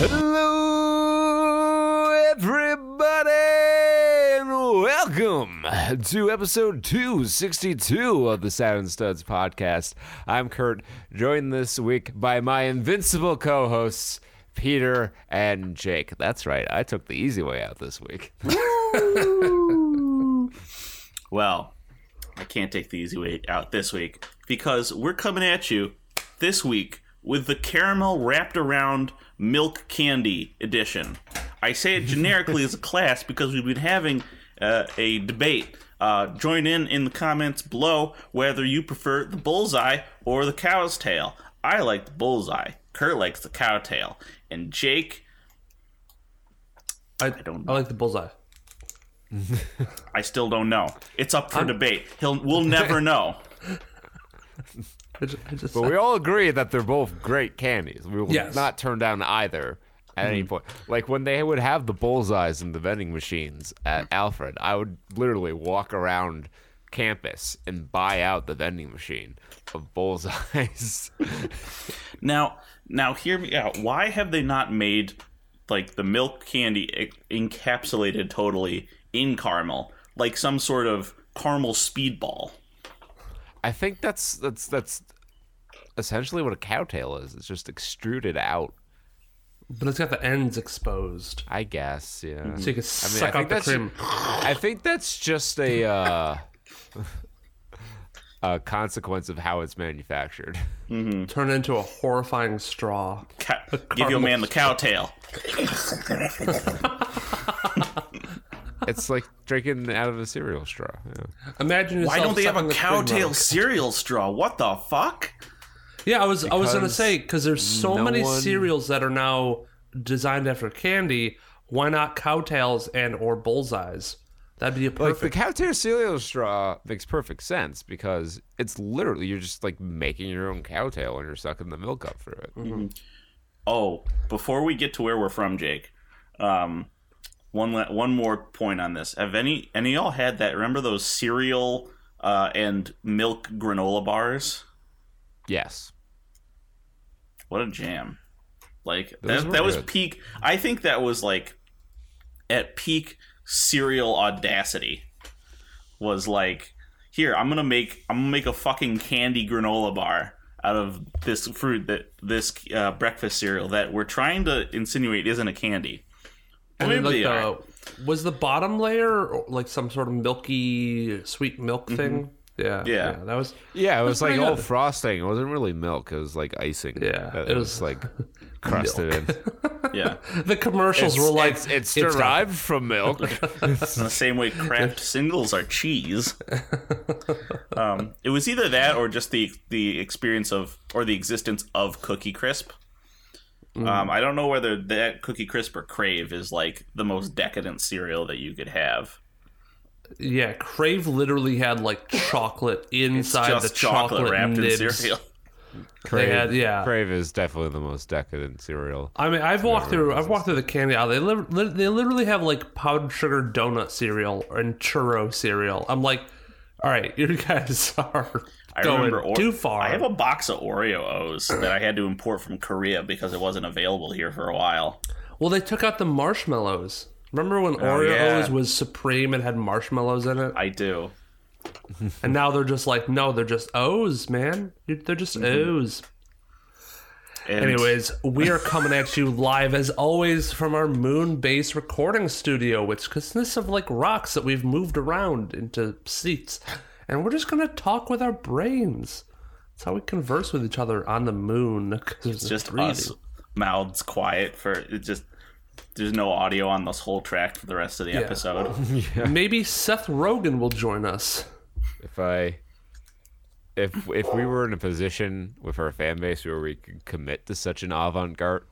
Hello, everybody, and welcome to episode 262 of the Saturn Studs podcast. I'm Kurt, joined this week by my invincible co hosts, Peter and Jake. That's right, I took the easy way out this week. well, I can't take the easy way out this week because we're coming at you this week with the caramel wrapped around milk candy edition. I say it generically as a class because we've been having uh, a debate. Uh, join in in the comments below whether you prefer the bullseye or the cow's tail. I like the bullseye. Kurt likes the cow tail. And Jake, I, don't I like the bullseye. I still don't know. It's up for debate. He'll we'll never know. I just, I just But we all agree that they're both great candies. We will Yes. not turn down either at any mm-hmm. point. Like when they would have the bullseyes in the vending machines at mm-hmm. Alfred, I would literally walk around campus and buy out the vending machine of bullseyes. Now, now hear me out. Why have they not made like the milk candy encapsulated totally in caramel, like some sort of caramel speedball? I think that's that's that's essentially what a cowtail is. It's just extruded out. but it's got the ends exposed, I guess, yeah. so you can suck out the cream. I think that's just a uh, a consequence of how it's manufactured. Turn it into a horrifying straw. Ca- give your man the cow tail. It's like drinking out of a cereal straw. Yeah. Imagine yourself Why don't they have a the cow cream tail out. cereal straw? What the fuck? Yeah, I was I was gonna Because say because there's so no many one- cereals that are now designed after candy. Why not cowtails and or bullseyes? That'd be a perfect. Like the cowtail cereal straw makes perfect sense because it's literally you're just like making your own cowtail and you're sucking the milk up through it. Oh, before we get to where we're from, Jake, um, one la- one more point on this. Have any any y'all had that? Remember those cereal uh, and milk granola bars? Yes. What a jam! Like Those that, that was peak. I think that was like at peak cereal audacity. Was like, here I'm gonna make I'm gonna make a fucking candy granola bar out of this fruit that this uh, breakfast cereal that we're trying to insinuate isn't a candy. And Maybe like they the, was the bottom layer like some sort of milky sweet milk thing? Yeah, Yeah. that was Yeah, it was like pretty all good. frosting. It wasn't really milk. It was like icing. Yeah, it, it was, was like crusted in. Yeah. the commercials It's, were like it's, it's got- derived from milk. In the same way Kraft singles are cheese. Um, it was either that or just the the experience of or the existence of Cookie Crisp. Um, I don't know whether that Cookie Crisp or Crave is like the most decadent cereal that you could have. Yeah, Crave literally had like chocolate inside Just the chocolate, chocolate, wrapped nibs. in cereal. They had, yeah. Crave is definitely the most decadent cereal. I mean, I've walked through. I've walked through the candy aisle. They li- li- they literally have like powdered sugar donut cereal and churro cereal. I'm like, all right, you guys are I going remember or- too far. I have a box of Oreo O's that I had to import from Korea because it wasn't available here for a while. well, they took out the marshmallows. Remember when Oreo Oh, yeah. O's was supreme and had marshmallows in it? I do. And now they're just like, no, they're just O's, man. They're just mm-hmm. O's. And Anyways, we are coming at you live as always from our moon base recording studio, which consists of like rocks that we've moved around into seats. And we're just going to talk with our brains. That's how we converse with each other on the moon. 'cause it's just us mouths quiet for it just there's no audio on this whole track for the rest of the episode Maybe Seth Rogen will join us. If I, if if we were in a position with our fan base where we could commit to such an avant-garde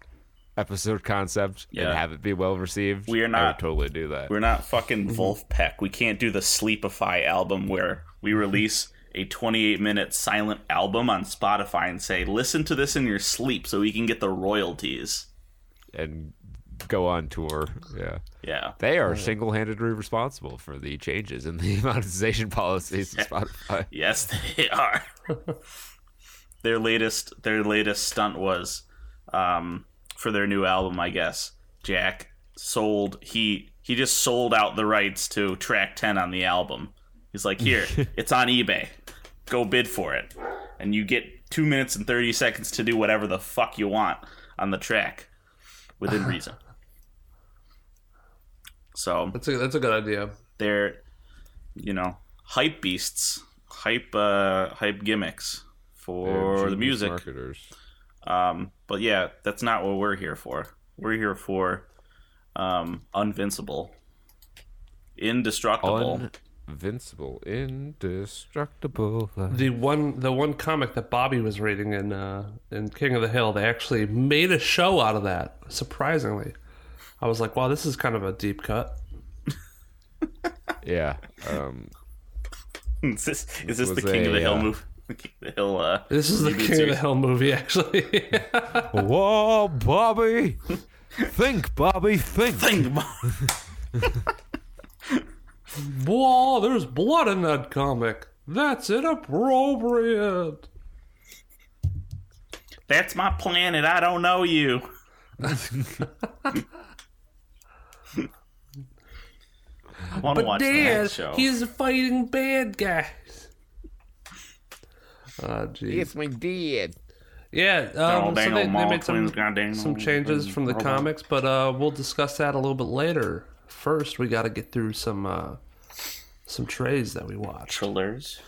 episode concept Yeah. and have it be well received, We are not- totally do that. we're not fucking Vulfpeck we can't do the sleepify album where we release a 28 minute silent album on spotify and say listen to this in your sleep so we can get the royalties and go on tour. Yeah. Yeah. They are single-handedly responsible for the changes in the monetization policies of Spotify. Yes, they are. their latest their latest stunt was um, for their new album, I guess. Jack sold he he just sold out the rights to track 10 on the album. He's like, "Here, it's on eBay. Go bid for it." And you get 2 minutes and 30 seconds to do whatever the fuck you want on the track within reason. So, That's a that's a good idea. they're you know hype beasts hype uh hype gimmicks for the music marketers. um but yeah that's not what we're here for we're here for um unvincible indestructible Invincible, indestructible. life. The one the one comic that Bobby was reading in uh, in King of the Hill, they actually made a show out of that. Surprisingly, I was like, wow, this is kind of a deep cut. Yeah. Um, is this, is this the was king of the hill uh, move the king of the hill uh This is the TV King of the. Hill movie, actually. Whoa, Bobby! think, Bobby, think. Think about- Whoa, there's blood in that comic. That's inappropriate. that's my planet i don't know you I want to watch the next show. he's fighting bad guys. Oh, jeez. my dad. Yeah, um, so they, old they made some, some changes from the robot. comics, but uh, we'll discuss that a little bit later. First, we got to get through some uh, some trays that we watch. Trailers.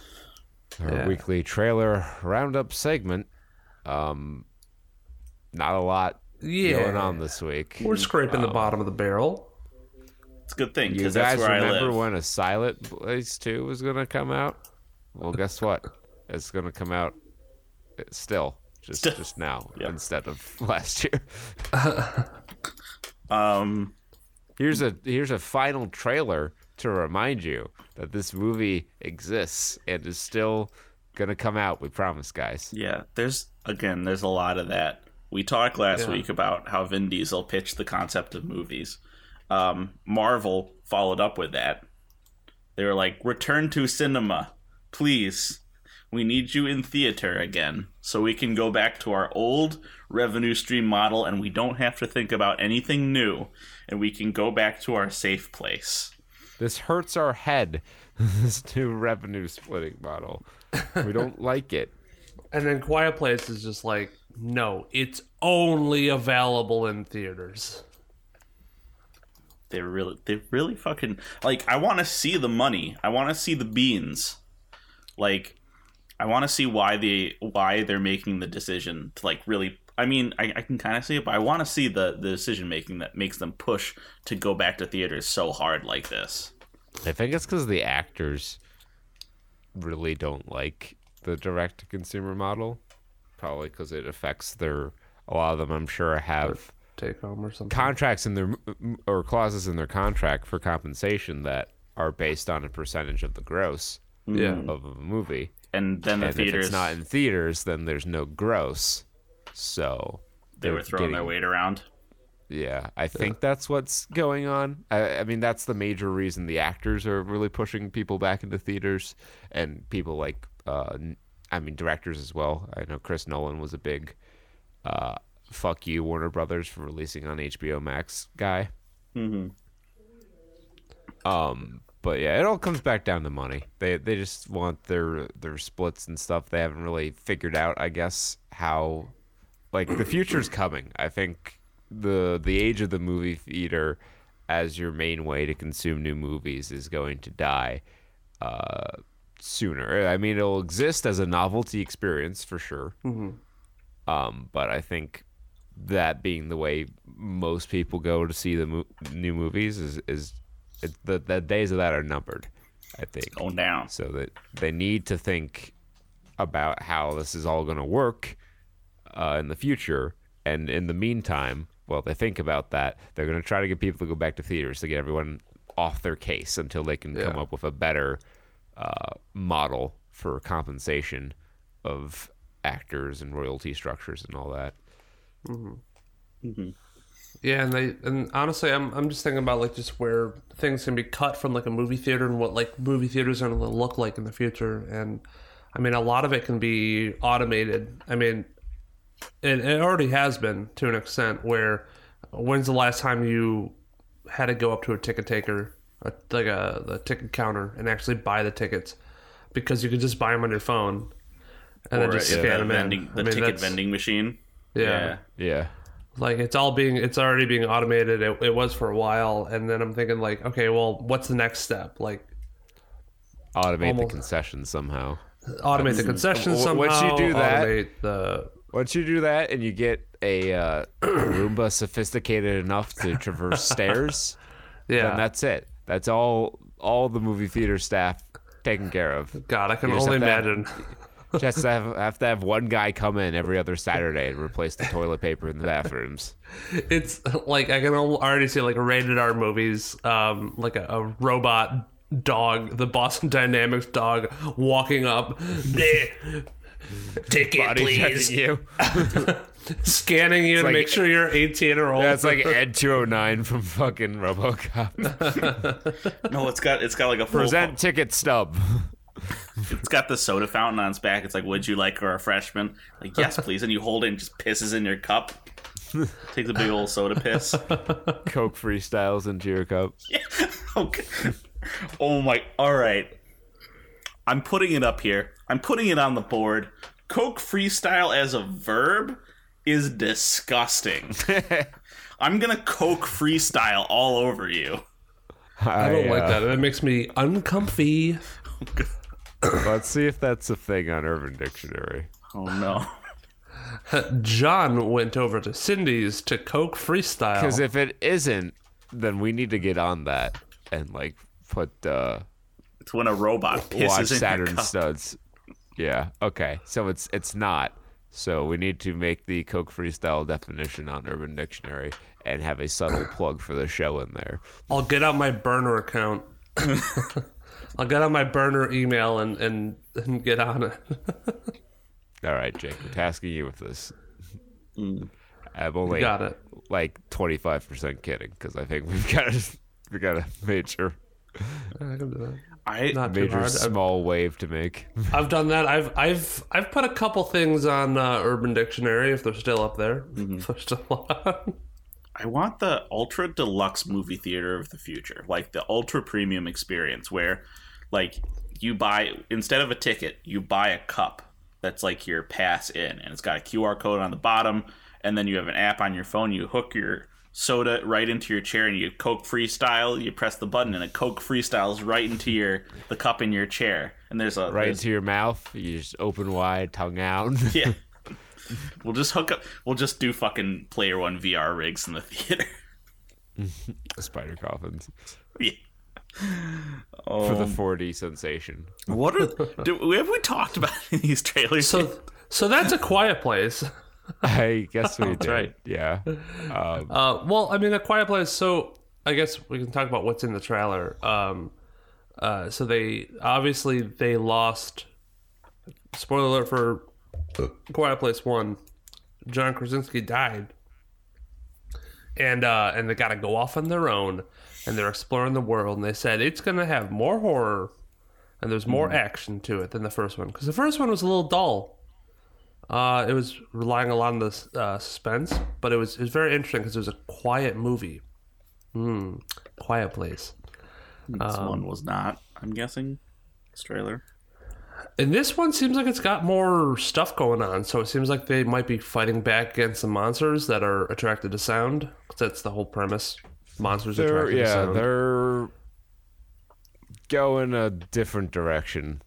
Our Yeah. weekly trailer roundup segment. Um, not a lot Yeah, going on this week. we're scraping the bottom of the barrel. It's a good thing You because guys that's where I remember when A Silent Place 2 was going to come out? Well, guess what? It's going to come out uh, still, just Still. just now Yep. instead of last year. Um, Here's a here's a final trailer to remind you that this movie exists and is still going to come out. We promise, guys. yeah, there's again, there's a lot of that. We talked last Yeah. week about how Vin Diesel pitched the concept of movies. Um, Marvel followed up with that. They were like, "Return to cinema, please. We need you in theater again, so we can go back to our old revenue stream model, and we don't have to think about anything new, and we can go back to our safe place." This hurts our head. this new revenue splitting model. We don't like it. And then Quiet Place is just like, no, it's only available in theaters. They really, they really fucking like. I want to see the money. I want to see the beans. Like, I want to see why they why they're making the decision to like really. I mean, I, I can kind of see it, but I want to see the the decision making that makes them push to go back to theaters so hard like this. I think it's because the actors really don't like the direct to consumer model. Probably because it affects their. A lot of them, I'm sure, have Take home or something. contracts in their or clauses in their contract for compensation that are based on a percentage of the gross yeah. of a movie. And then the and if theaters, it's not in theaters, then there's no gross. So they were they're throwing their weight around. Yeah, I think that's what's going on. I, I mean, that's the major reason the actors are really pushing people back into theaters, and people like, uh, n- I mean, directors as well. I know Chris Nolan was a big, uh, "fuck you, Warner Brothers" for releasing on HBO Max guy. Mm-hmm. Um, but yeah, it all comes back down to money. They they just want their their splits and stuff. They haven't really figured out, I guess, how like the future's coming. I think the the age of the movie theater as your main way to consume new movies is going to die uh, sooner. I mean, it'll exist as a novelty experience for sure. Um, but I think that being the way most people go to see the mo- new movies is is it, the the days of that are numbered. I think Going down. so that they need to think about how this is all going to work uh, in the future. And in the meantime, while they think about that, they're going to try to get people to go back to theaters to get everyone off their case until they can come up with a better uh, model for compensation of actors and royalty structures and all that. Mm-hmm. Mm-hmm. Yeah, and they and honestly, I'm I'm just thinking about like just where things can be cut from like a movie theater and what like movie theaters are going to look like in the future. And I mean, a lot of it can be automated. I mean, it, it already has been to an extent. Where when's the last time you had to go up to a ticket taker, a, like a the ticket counter, and actually buy the tickets because you could just buy them on your phone and then just yeah, scan them vending, in. the I mean, ticket vending machine. Yeah. Yeah. like it's all being it's already being automated it, it was for a while and then i'm thinking like okay well what's the next step like Automate Almost- the concessions somehow. automate the concessions w- somehow once you do that- automate the Once you do that and you get a uh, Roomba sophisticated enough to traverse stairs, yeah then that's it. That's all. All the movie theater staff taken care of. god i can You just only have to have- imagine Just have, have to have one guy come in every other Saturday and replace the toilet paper in the bathrooms. it's like i can already see like rated r movies um like a, a robot dog the boston dynamics dog walking up "Bleh. ticket Body please you. scanning you to like- make sure you're 18 or old That's like Ed 209 from fucking RoboCop. No, it's got it's got like a full, Present ticket stub. It's got the soda fountain on its back. It's like, would you like a refreshment? Like, yes, please. And you hold it and just pisses in your cup. Takes a big old soda piss. Coke freestyles into your cup. Okay. Oh my. All right. I'm putting it up here. I'm putting it on the board. Coke freestyle as a verb is disgusting. I'm gonna Coke freestyle all over you. i don't like uh, that it makes me uncomfy Let's see if that's a thing on Urban Dictionary. Oh no. John went over to Cindy's to Coke freestyle. Because if it isn't, then we need to get on that and like put uh It's when a robot watch pisses in Saturn your cup. studs. Yeah. Okay. So it's it's not. So we need to make the Coke freestyle definition on Urban Dictionary and have a subtle plug for the show in there. I'll get out my burner account. I'll get on my burner email and, and, and get on it. All right, Jake, we're tasking you with this. I'm only Got it. like 25% kidding because I think we've got a, we got a major I can do that. I Not major hard. I've, small wave to make. I've done that. I've I've I've put a couple things on uh, Urban Dictionary if they're still up there. If they're still on. I want the ultra deluxe movie theater of the future, like the ultra premium experience where like you buy instead of a ticket, you buy a cup that's like your pass in and it's got a QR code on the bottom and then you have an app on your phone, you hook your soda right into your chair and you Coke freestyle, you press the button and a Coke freestyles right into your the cup in your chair. And there's a Right there's- into your mouth. You just open wide, tongue out. yeah. We'll just hook up. We'll just do fucking player one VR rigs in the theater. Spider coffins yeah. For the 4D sensation. What are do, have we talked about in these trailers? So so that's a quiet place. I guess we did. right. Yeah. Um, Uh, well, I mean, a quiet place. So I guess we can talk about what's in the trailer. Um, uh, so they obviously they lost. Spoiler alert for Quiet Place One. John Krasinski died, and uh, and they got to go off on their own, and they're exploring the world. And they said it's going to have more horror, and there's more action to it than the first one because the first one was a little dull. Uh, it was relying a lot on the uh, suspense, but it was it was very interesting because it was a quiet movie. Hmm, quiet place. this one was not. I'm guessing. This trailer. And this one seems like it's got more stuff going on. So it seems like they might be fighting back against the monsters that are attracted to sound. that's the whole premise. Monsters they're, yeah, sound. they're going a different direction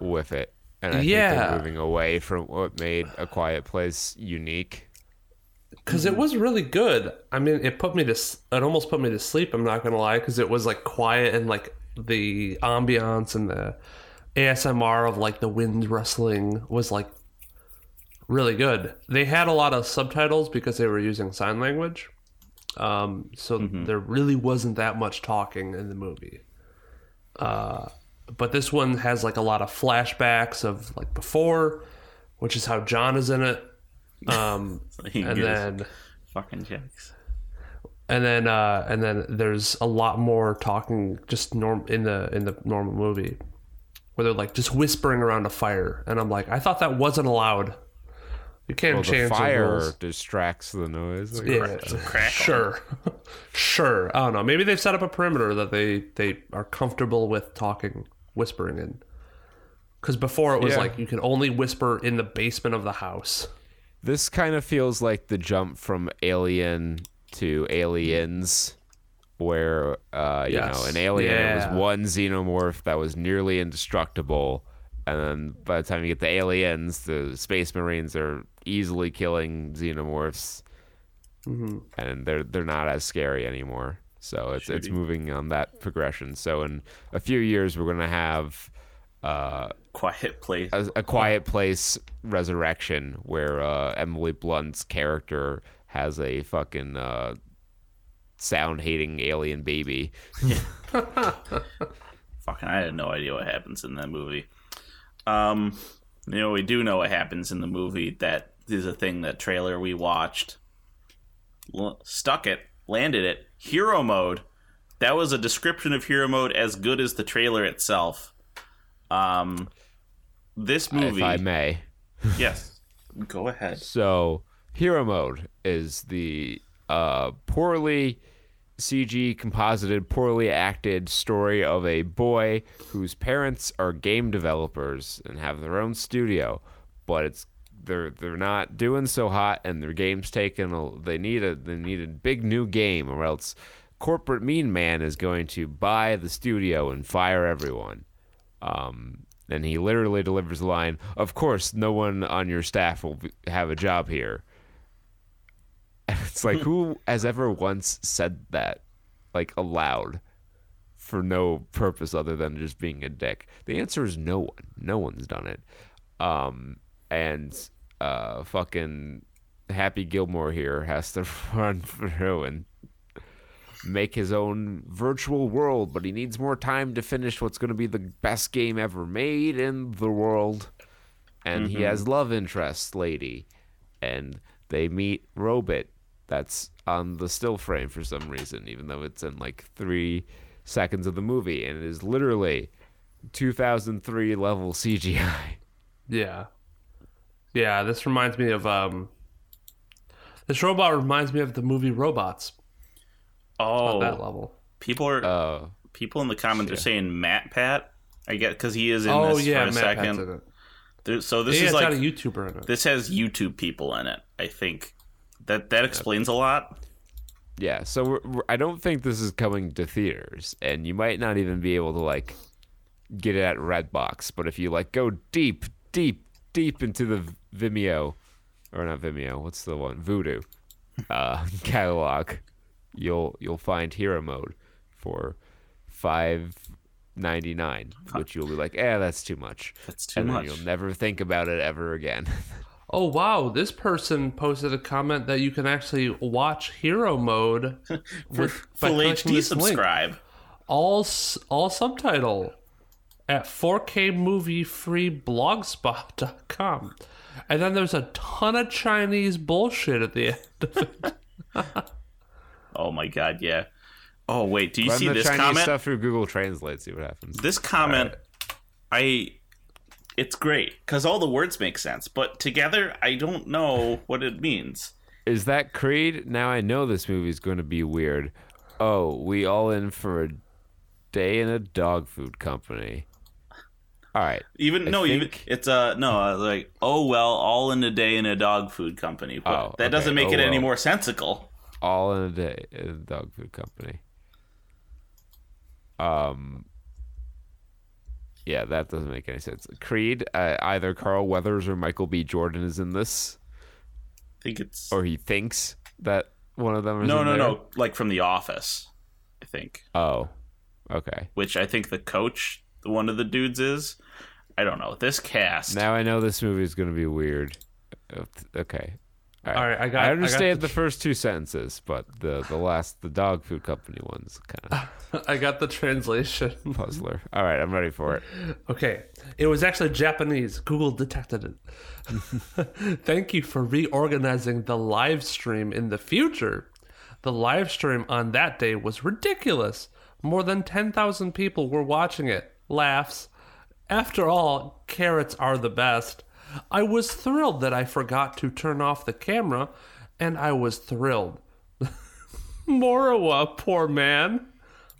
with it. And I think Yeah. they're moving away from what made A Quiet Place unique. because it was really good. I mean, it put me to it almost put me to sleep. I'm not gonna lie, because it was like quiet and like the ambiance and the ASMR of like the wind rustling was like really good. They had a lot of subtitles because they were using sign language, um, so there really wasn't that much talking in the movie. Uh, but this one has like a lot of flashbacks of like before, which is how John is in it. Um, and then fucking checks. and then uh, and then there's a lot more talking just norm in the in the normal movie where they're like just whispering around a fire, and I'm like, I thought that wasn't allowed. You can't Well, the change the fire rules. distracts the noise. I Yeah, guess. sure, sure. I don't know. Maybe they've set up a perimeter that they they are comfortable with talking, whispering in. Because before it was Yeah. like you could only whisper in the basement of the house. This kind of feels like the jump from Alien to Aliens, where uh, you Yes. know, an alien it was one xenomorph that was nearly indestructible, and then by the time you get the aliens, the space marines are easily killing xenomorphs, Mm-hmm. and they're they're not as scary anymore. So it's it's moving on that progression. So in a few years, we're gonna have. Uh, Quiet place. a, a quiet place resurrection where uh, Emily Blunt's character has a fucking uh, sound hating alien baby. Fucking, I had no idea what happens in that movie. Um, you know, we do know what happens in the movie. That is a thing that trailer we watched. L- stuck it, landed it. Hero mode. That was a description of hero mode as good as the trailer itself. Um, this movie. If I may. yes, go ahead. So, hero mode is the uh, poorly CG composited, poorly acted story of a boy whose parents are game developers and have their own studio, but it's they're they're not doing so hot, and their game's taken. They need a they need a big new game, or else corporate mean man is going to buy the studio and fire everyone. Um, and he literally delivers the line, "Of course, no one on your staff will be, have a job here." It's like, who has ever once said that, like aloud, for no purpose other than just being a dick? The answer is no one. No one's done it. Um, and uh, fucking Happy Gilmore here has to run through and make his own virtual world, but he needs more time to finish what's going to be the best game ever made in the world. And he has love interest lady, and they meet Robot. That's on the still frame for some reason, even though it's in like three seconds of the movie, and it is literally 2003 level CGI. Yeah. Yeah, this reminds me of um this robot reminds me of the movie Robots Oh, on that level. people are Uh, people in the comments are saying Matt Pat. I get because he is in Oh this yeah, for a Matt Pat's second. in it. There- so this yeah, is it's like got a YouTuber in it. this has YouTube people in it. I think that that explains a lot. Yeah, so we're, we're, I don't think this is coming to theaters, and you might not even be able to like get it at Redbox. But if you like go deep, deep, deep into the Vimeo, or not Vimeo, what's the one Vudu uh, catalog, you'll you'll find Hero Mode for five ninety nine, which you'll be like, eh, that's too much. That's too and much. Then you'll never think about it ever again. Oh wow, this person posted a comment that you can actually watch Hero Mode For with by full clicking HD this link. subscribe. all all subtitle at 4K movie free blogspot.com. And then there's a ton of Chinese bullshit at the end of it. Oh my god, yeah. Oh wait, do you Run see the this Chinese comment? stuff through Google Translate, see what happens. This comment, I, it's great because all the words make sense, but together I don't know what it means. Is that Creed? Now I know this movie's going to be weird. Oh, we all in for a day in a dog food company. All right. Even I no, even think- it's uh no, like oh well, all in a day in a dog food company. But Oh, that doesn't make Oh, it any more sensical. All in a day in a dog food company. Um. Yeah, that doesn't make any sense. Creed, uh, either Carl Weathers or Michael B. Jordan is in this, I think it's or he thinks that one of them is no, no, there. no, like from The Office. I think, Oh, okay. which I think the coach, one of the dudes is. I don't know this cast. Now I know this movie is going to be weird. Uh, Okay. All All right, I got- I I got understand the- the first two sentences, but the the last, the dog food company one's kind of I got the translation. puzzler. All right, I'm ready for it. Okay. It was actually Japanese. Google detected it. Thank you for reorganizing the live stream in the future. The live stream on that day was ridiculous. More than 10,000 people were watching it. Laughs. After all, carrots are the best. I was thrilled that I forgot to turn off the camera, and I was thrilled. Morowa, poor man.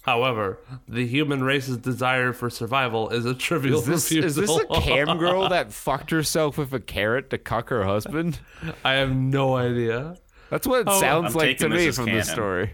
However, the human race's desire for survival is a trivial Is this, is this a cam girl that fucked herself with a carrot to cuck her husband? I have no idea. That's what it Oh, sounds I'm like to taking this me as from the canon. story.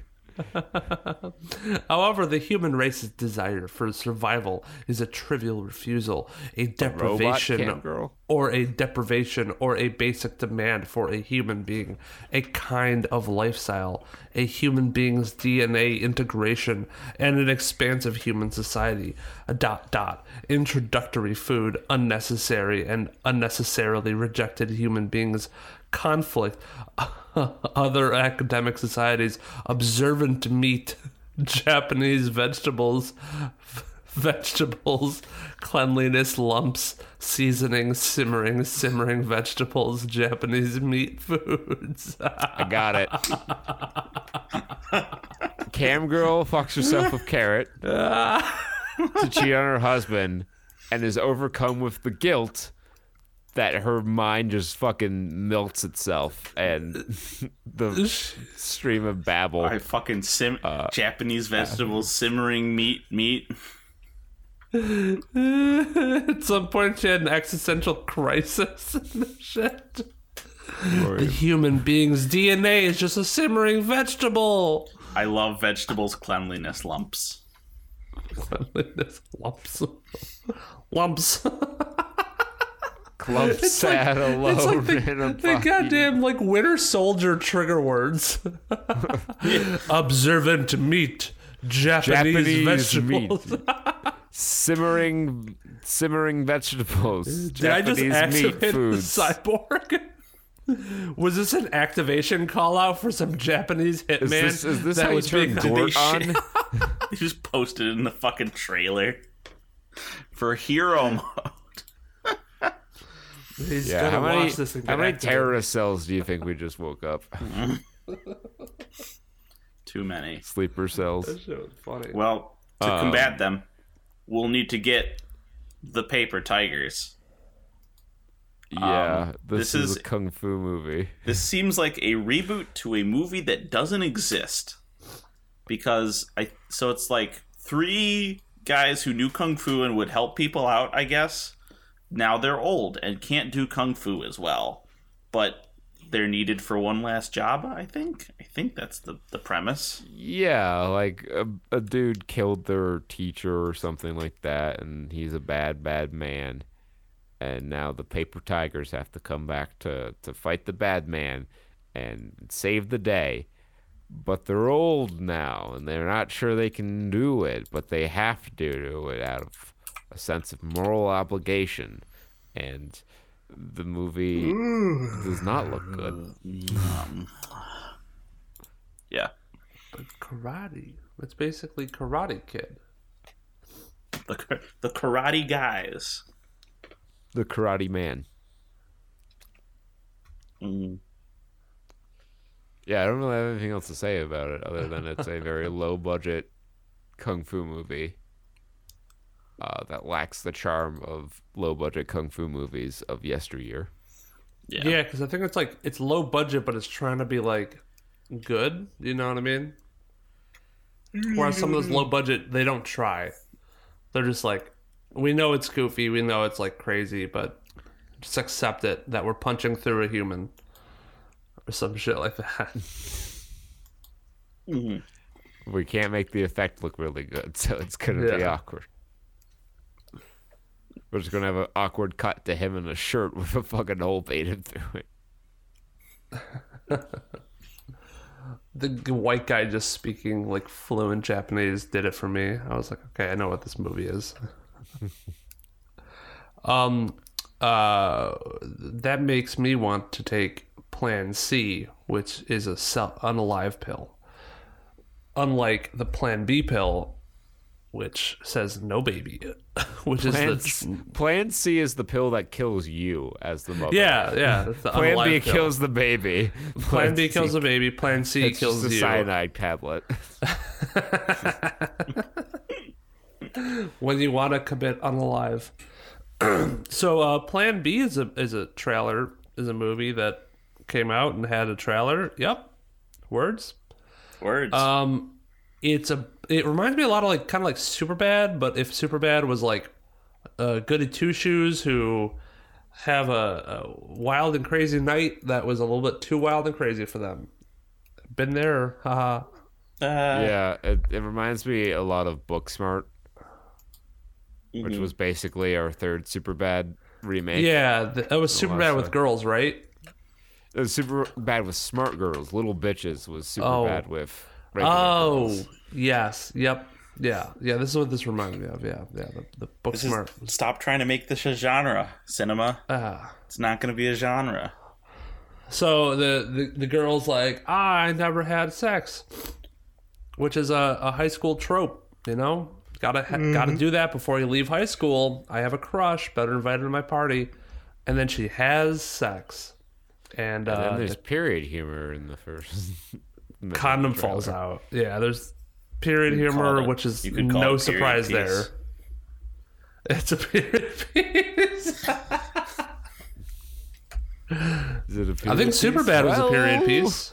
However, the human race's desire for survival is a trivial refusal, a deprivation, girl. or a deprivation, or a basic demand for a human being, a kind of lifestyle, a human being's DNA integration, and an expansive human society. A dot dot introductory food, unnecessary and unnecessarily rejected human beings, conflict, other academic societies, observant meat, Japanese vegetables, vegetables, cleanliness lumps, seasoning, simmering, simmering vegetables, Japanese meat foods. I got it. Cam girl fucks herself with carrot to cheat on her husband and is overcome with the guilt that her mind just fucking melts itself and the stream of babble. I fucking sim Uh, Japanese vegetables, simmering meat, meat. At some point, she had an existential crisis and shit. The human being's DNA is just a simmering vegetable. I love vegetables cleanliness lumps. Cleanliness lumps. lumps. Clump sat alone it's like the, in a the goddamn like winter soldier trigger words. Observant meat. Japanese, Japanese meat. vegetables. simmering simmering vegetables. Did I just Japanese meat activate the cyborg? Was this an activation call out for some Japanese hitman Is this, is this that how you was turn being Gort on? They just posted it in the fucking trailer for hero mode. He's Yeah, gonna how many, watch this and how many terrorist cells do you think we just woke up? Too many. Sleeper cells. That shit was funny. Well, to Um, combat them, we'll need to get the paper tigers. Yeah, this, this is, is- a kung fu movie. This seems like a reboot to a movie that doesn't exist. Because I so it's like three guys who knew kung fu and would help people out, I guess. Now they're old and can't do kung fu as well. But they're needed for one last job, I think. I think that's the, the premise. Yeah, like a, a dude killed their teacher or something like that, and he's a bad, bad man. And now the paper tigers have to come back to, to fight the bad man and save the day. But they're old now, and they're not sure they can do it, but they have to do it out of a sense of moral obligation. And the movie does not look good. Yeah. karate. It's basically Karate Kid. The, the karate guys. The Karate Man. Mm. Yeah, I don't really have anything else to say about it other than it's a very low budget kung fu movie uh, that lacks the charm of low budget kung fu movies of yesteryear. Yeah. Yeah, because I think it's like it's low budget, but it's trying to be like good. You know what I mean? Whereas some of those low budget, they don't try. They're just like, we know it's goofy, we know it's like crazy, but just accept it that we're punching through a human or some shit like that. We can't make the effect look really good, so it's gonna be awkward. We're just gonna have an awkward cut to him in a shirt with a fucking hole painted through it. the white guy just speaking like fluent Japanese did it for me. I was like, okay, I know what this movie is. um, uh, that makes me want to take Plan C, which is a cell unalive pill. Unlike the Plan B pill, which says no baby, which is Plan, the Plan C is the pill that kills you as the mother. yeah yeah. That's the Plan B unalive pill. kills the baby. Plan B C- kills the baby. Plan C it's kills just a you. cyanide tablet. when you want to commit unalive. so uh, Plan B is a is a trailer is a movie that came out and had a trailer. Yep, words. Words. Um, it's a it reminds me a lot of like kind of like Superbad, but if Superbad was like uh, Goody Two Shoes who have a, a wild and crazy night that was a little bit too wild and crazy for them. Been there, haha. Uh, yeah, it, it reminds me a lot of Booksmart, which mhm. was basically our third super bad remake. Yeah, that was super bad with girls, right? It was super bad with smart girls. Little bitches was super Oh. bad with. Oh, girls. Yes, yep, yeah, yeah. This is what this reminded me of. Yeah, yeah. The, the book This is- stop trying to make this a genre, cinema. Ah. It's not going to be a genre. So the, the the girl's like, ah, I never had sex, which is a, a high school trope. You know, gotta ha- gotta do that before you leave high school. I have a crush. Better invite her to my party, and then she has sex, and, And uh, then there's the period humor in the first. condom falls out. Yeah, there's period You humor, it- which is you could call no surprise piece. there. It's a period piece. Is it a I think period piece? Superbad was a period piece.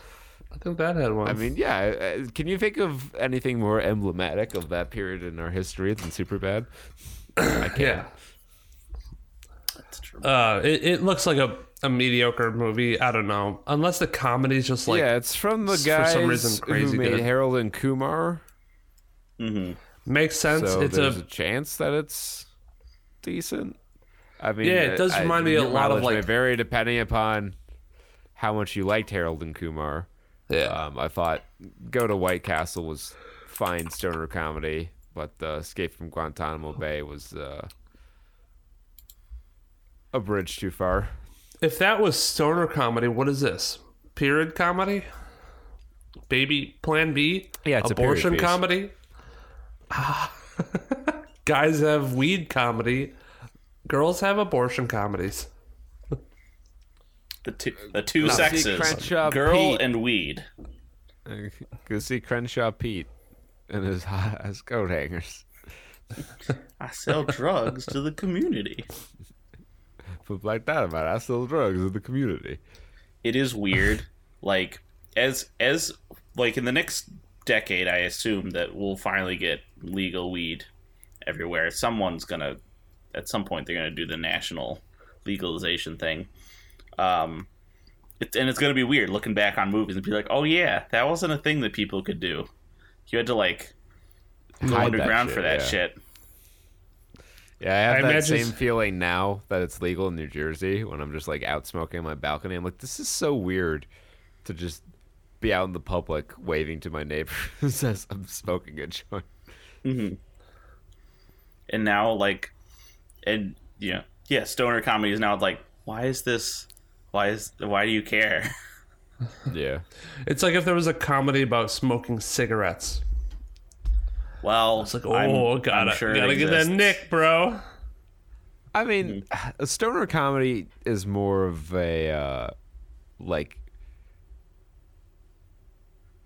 I think that had one. I mean, yeah. uh, Can you think of anything more emblematic of that period in our history than Superbad? I can't. yeah. That's true. Uh, it, it looks like a, a mediocre movie. I don't know. Unless the comedy's just like yeah, it's from the s- for guys some reason crazy who made good. Harold and Kumar. Hmm makes sense. So it's there's a a, chance that it's decent. I mean, Yeah, it does I- remind me a lot of, mileage may like- vary depending upon how much you liked Harold and Kumar. yeah. Um, I thought Go to White Castle was fine stoner comedy, but uh, Escape from Guantanamo Bay was uh, a bridge too far. if that was stoner comedy, what is this? Period comedy? Baby Plan B? Yeah, it's a period abortion piece. Comedy. Guys have weed comedy. Girls have abortion comedies. The two, the two Now, see sexes, Crenshaw girl Pete. and weed. Go see Crenshaw Pete and his hot ass coat hangers. I sell drugs to the community. Put like that about I sell drugs in the community. It is weird. like as as like in the next decade, I assume that we'll finally get legal weed everywhere. Someone's gonna at some point they're gonna do the national legalization thing. Um, it's and it's gonna be weird looking back on movies and be like, oh yeah, that wasn't a thing that people could do. You had to like go Hide that underground shit, for that yeah. shit. Yeah, I have I that imagine- same feeling now that it's legal in New Jersey when I'm just like out smoking on my balcony. I'm like, this is so weird to just be out in the public waving to my neighbors as I'm smoking a joint. Mm-hmm. and now like and yeah yeah stoner comedy is now like why is this why is why do you care Yeah. It's like if there was a comedy about smoking cigarettes. well It's like, oh, I'm- gotta, I'm sure it gotta get that nick, bro. I mean, a stoner comedy is more of a uh, like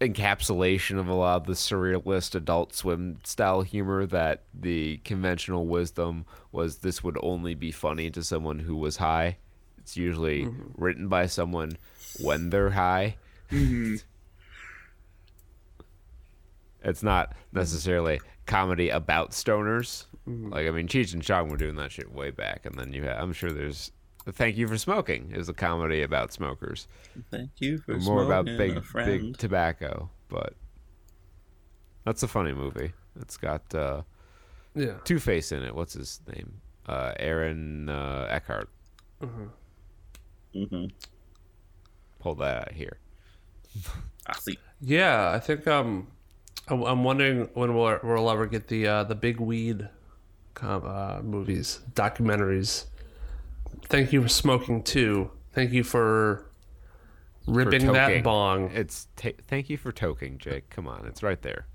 encapsulation of a lot of the surrealist adult swim style humor that the conventional wisdom was this would only be funny to someone who was high. It's usually mm-hmm. written by someone when they're high. Mm-hmm. It's not necessarily comedy about stoners. Mm-hmm. Like I mean, Cheech and Chong were doing that shit way back, and then you have, I'm sure there's Thank You for Smoking is a comedy about smokers, thank you for more about big a friend. big tobacco, but that's a funny movie. It's got uh, Yeah. Two Face in it. What's his name? Uh, Aaron uh, Eckhart. hmm Mhm. Pull that out here. I see Yeah, I think um, I'm, I'm wondering when we'll, we'll ever get the uh, the big weed com- uh, movies, documentaries. Thank you for smoking too. Thank you for For ripping that bong. It's ta thank you for toking, Jake. Come on, it's right there.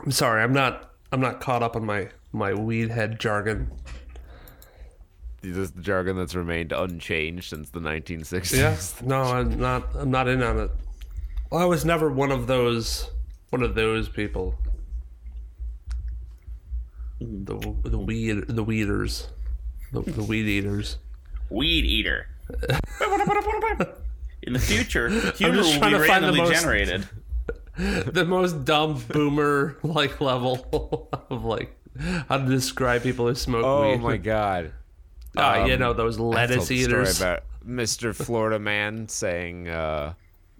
I'm sorry, I'm not I'm not caught up on my my weed head jargon. This is the jargon that's remained unchanged since the 1960s. Yeah, no, I'm not. I'm not in on it. Well, I was never one of those one of those people. The the weed the weeders, the, the weed eaters. Weed eater. In the future, humor just will be to find the randomly most- generated. the most dumb boomer like level of like how to describe people who smoke Oh weed. Oh my god. Uh, you Um, know those I told lettuce the story eaters. about Mr. Florida man saying uh,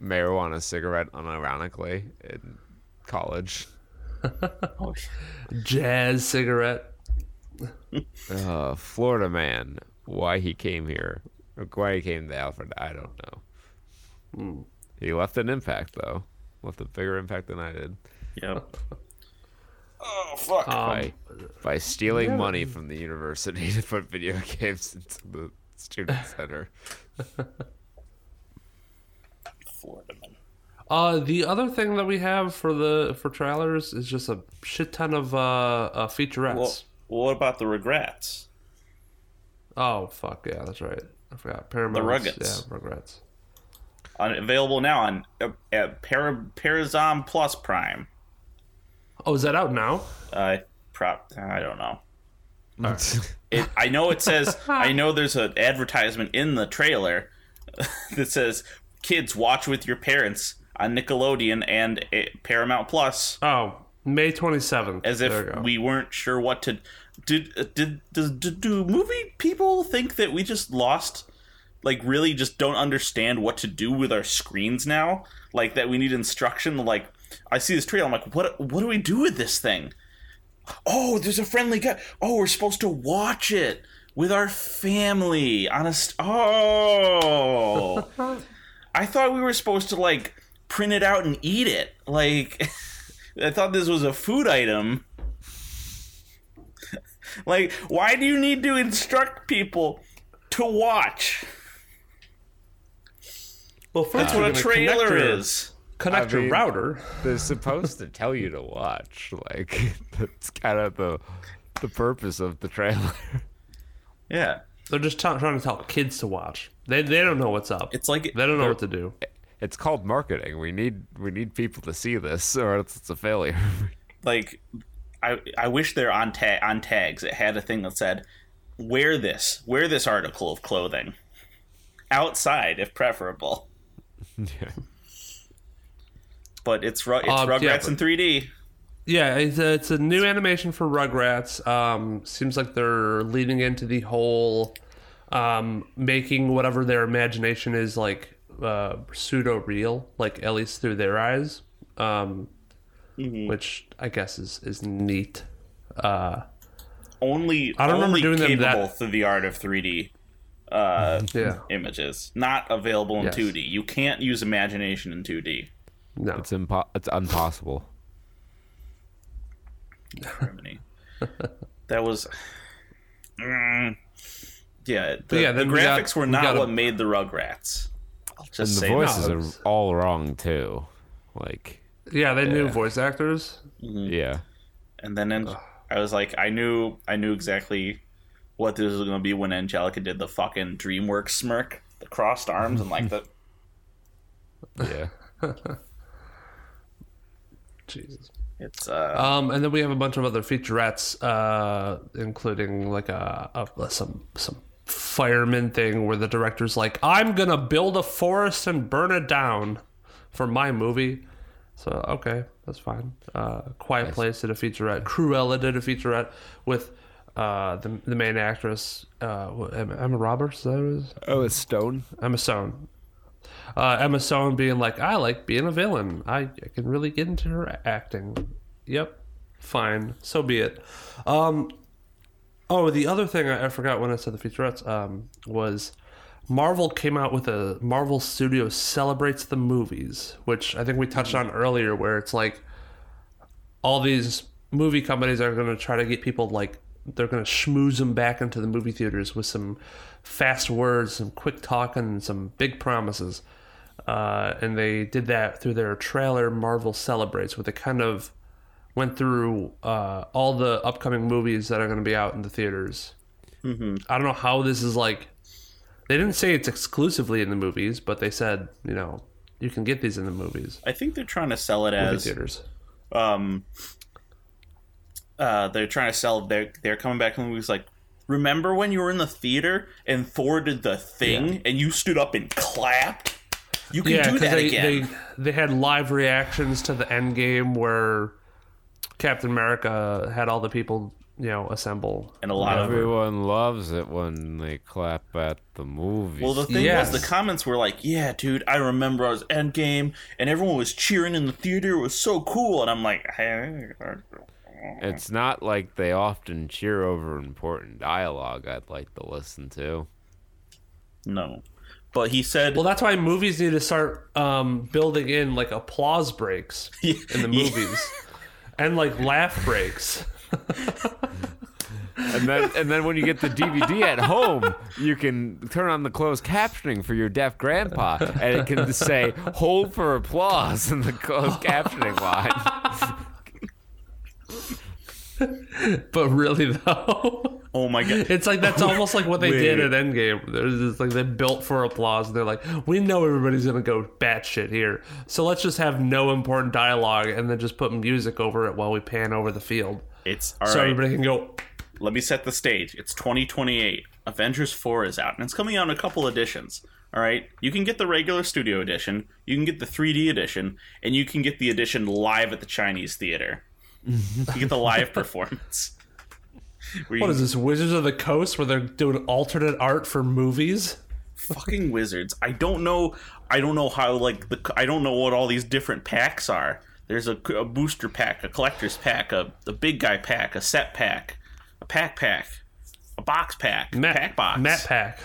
marijuana cigarette unironically in college. Oh, Jazz cigarette. Uh, Florida man, why he came here, or why he came to Alfred, I don't know. Hmm. He left an impact though, left a bigger impact than I did Yep. Oh fuck. Um, by by stealing money from the university to put video games into the student center. Florida man. Uh, the other thing that we have for the for trailers is just a shit ton of uh, uh featurettes. Well, what about the regrets? oh fuck yeah, that's right. I forgot Paramount. Ruggets. Yeah, Rugrats. On, available now on uh, at Para, Parazom Plus Prime. Oh, is that out now? Uh, prop. I don't know. It, I know it says. I know there's an advertisement in the trailer that says, "Kids, watch with your parents on Nickelodeon and uh, Paramount Plus." Oh, May twenty seventh. As if we weren't sure what to. Did uh, did, did did do movie people think that we just lost? Like really, just don't understand what to do with our screens now. Like that, we need instruction. Like I see this trailer, I'm like, what? What do we do with this thing? Oh, there's a friendly guy. Oh, we're supposed to watch it with our family on a. St- oh, I thought we were supposed to like print it out and eat it. Like, I thought this was a food item. like, why do you need to instruct people to watch? well, first That's what a trailer connect is. Connect I mean- your router. They're supposed to tell you to watch. Like that's kind of the the purpose of the trailer. Yeah, They're just t- trying to tell kids to watch. They they don't know what's up. it's like they don't know what to do. It's called marketing. We need we need people to see this, or else it's a failure. like I I wish they're on on tags. It had a thing that said, "Wear this. Wear this article of clothing outside, if preferable." yeah. But it's Ru- it's Uh, Rugrats yeah, in 3D. Yeah, it's a, it's a new animation for Rugrats. Um, seems like they're leading into the whole um, making whatever their imagination is like uh, pseudo real, like at least through their eyes, um, which I guess is is neat. Uh, Only I don't remember only doing them that- through the art of 3D uh, yeah, images, not available in Yes. 2D. You can't use imagination in 2D. no, It's impo- It's impossible. Germany. that was. Mm, yeah, the, yeah, the then we got- graphics were we not a- what made the Rugrats. I'll just And just the voices that. are all wrong too. Like, yeah, they knew voice actors. yeah. And then in, I was like, I knew, I knew exactly what this was going to be when Angelica did the fucking DreamWorks smirk, the crossed arms, and like the. Yeah. Jesus. It's uh, Um, and then we have a bunch of other featurettes, uh, including like a, a some some fireman thing where the director's like, "I'm gonna build a forest and burn it down for my movie." So okay, that's fine. Uh, Quiet Place did a featurette. Cruella did a featurette with uh, the the main actress uh, Emma, Emma Roberts. Is that is? Oh, it's Stone. Emma Stone. Uh, Emma Stone being like, I like being a villain. I, I can really get into her acting. Yep, fine, so be it. Um, oh, the other thing I, I forgot when I said the featurettes um, was Marvel came out with a Marvel Studio celebrates the movies, which I think we touched on earlier, where it's like all these movie companies are going to try to get people like they're going to schmooze them back into the movie theaters with some fast words, some quick talking, and some big promises. Uh, and they did that through their trailer Marvel Celebrates with a kind of went through uh, all the upcoming movies that are going to be out in the theaters. Mm-hmm. I don't know how this is like. They didn't say it's exclusively in the movies, but they said you know you can get these in the movies, I think they're trying to sell it movie as theaters. um uh they're trying to sell they're they're coming back from movies like remember when you were in the theater and Thor did the thing and you stood up and clapped? You can Yeah, do that they, again. they they had live reactions to the end game where Captain America had all the people you know assemble. and a lot of Everyone loves it when they clap at the movie. Well, the thing Yes. was, the comments were like, "Yeah, dude, I remember I was Endgame, and everyone was cheering in the theater. It was so cool." And I'm like, it's not like they often cheer over important dialogue I'd like to listen to. "No." But he said, Well, that's why movies need to start um, building in like applause breaks in the movies and like laugh breaks. And then and then when you get the DVD at home, you can turn on the closed captioning for your deaf grandpa and it can say hold for applause in the closed captioning line. But really, though, "Oh my god." it's like that's almost like what they did at Endgame. There's just like they built for applause. And they're like, we know everybody's gonna go batshit here, so let's just have no important dialogue and then just put music over it while we pan over the field, It's all so right. everybody can go. Let me set the stage. It's 2028. Avengers 4 is out, and it's coming out in a couple editions. All right, you can get the regular studio edition, you can get the 3D edition, and you can get the edition live at the Chinese theater. you get the live performance. Where you What is this, Wizards of the Coast, where they're doing alternate art for movies? fucking wizards. I don't know. I don't know how like the. I don't know what all these different packs are. There's a, a booster pack, a collector's pack, a, a big guy pack, a set pack, a pack pack, a box pack, Matt, pack box, Matt Pack.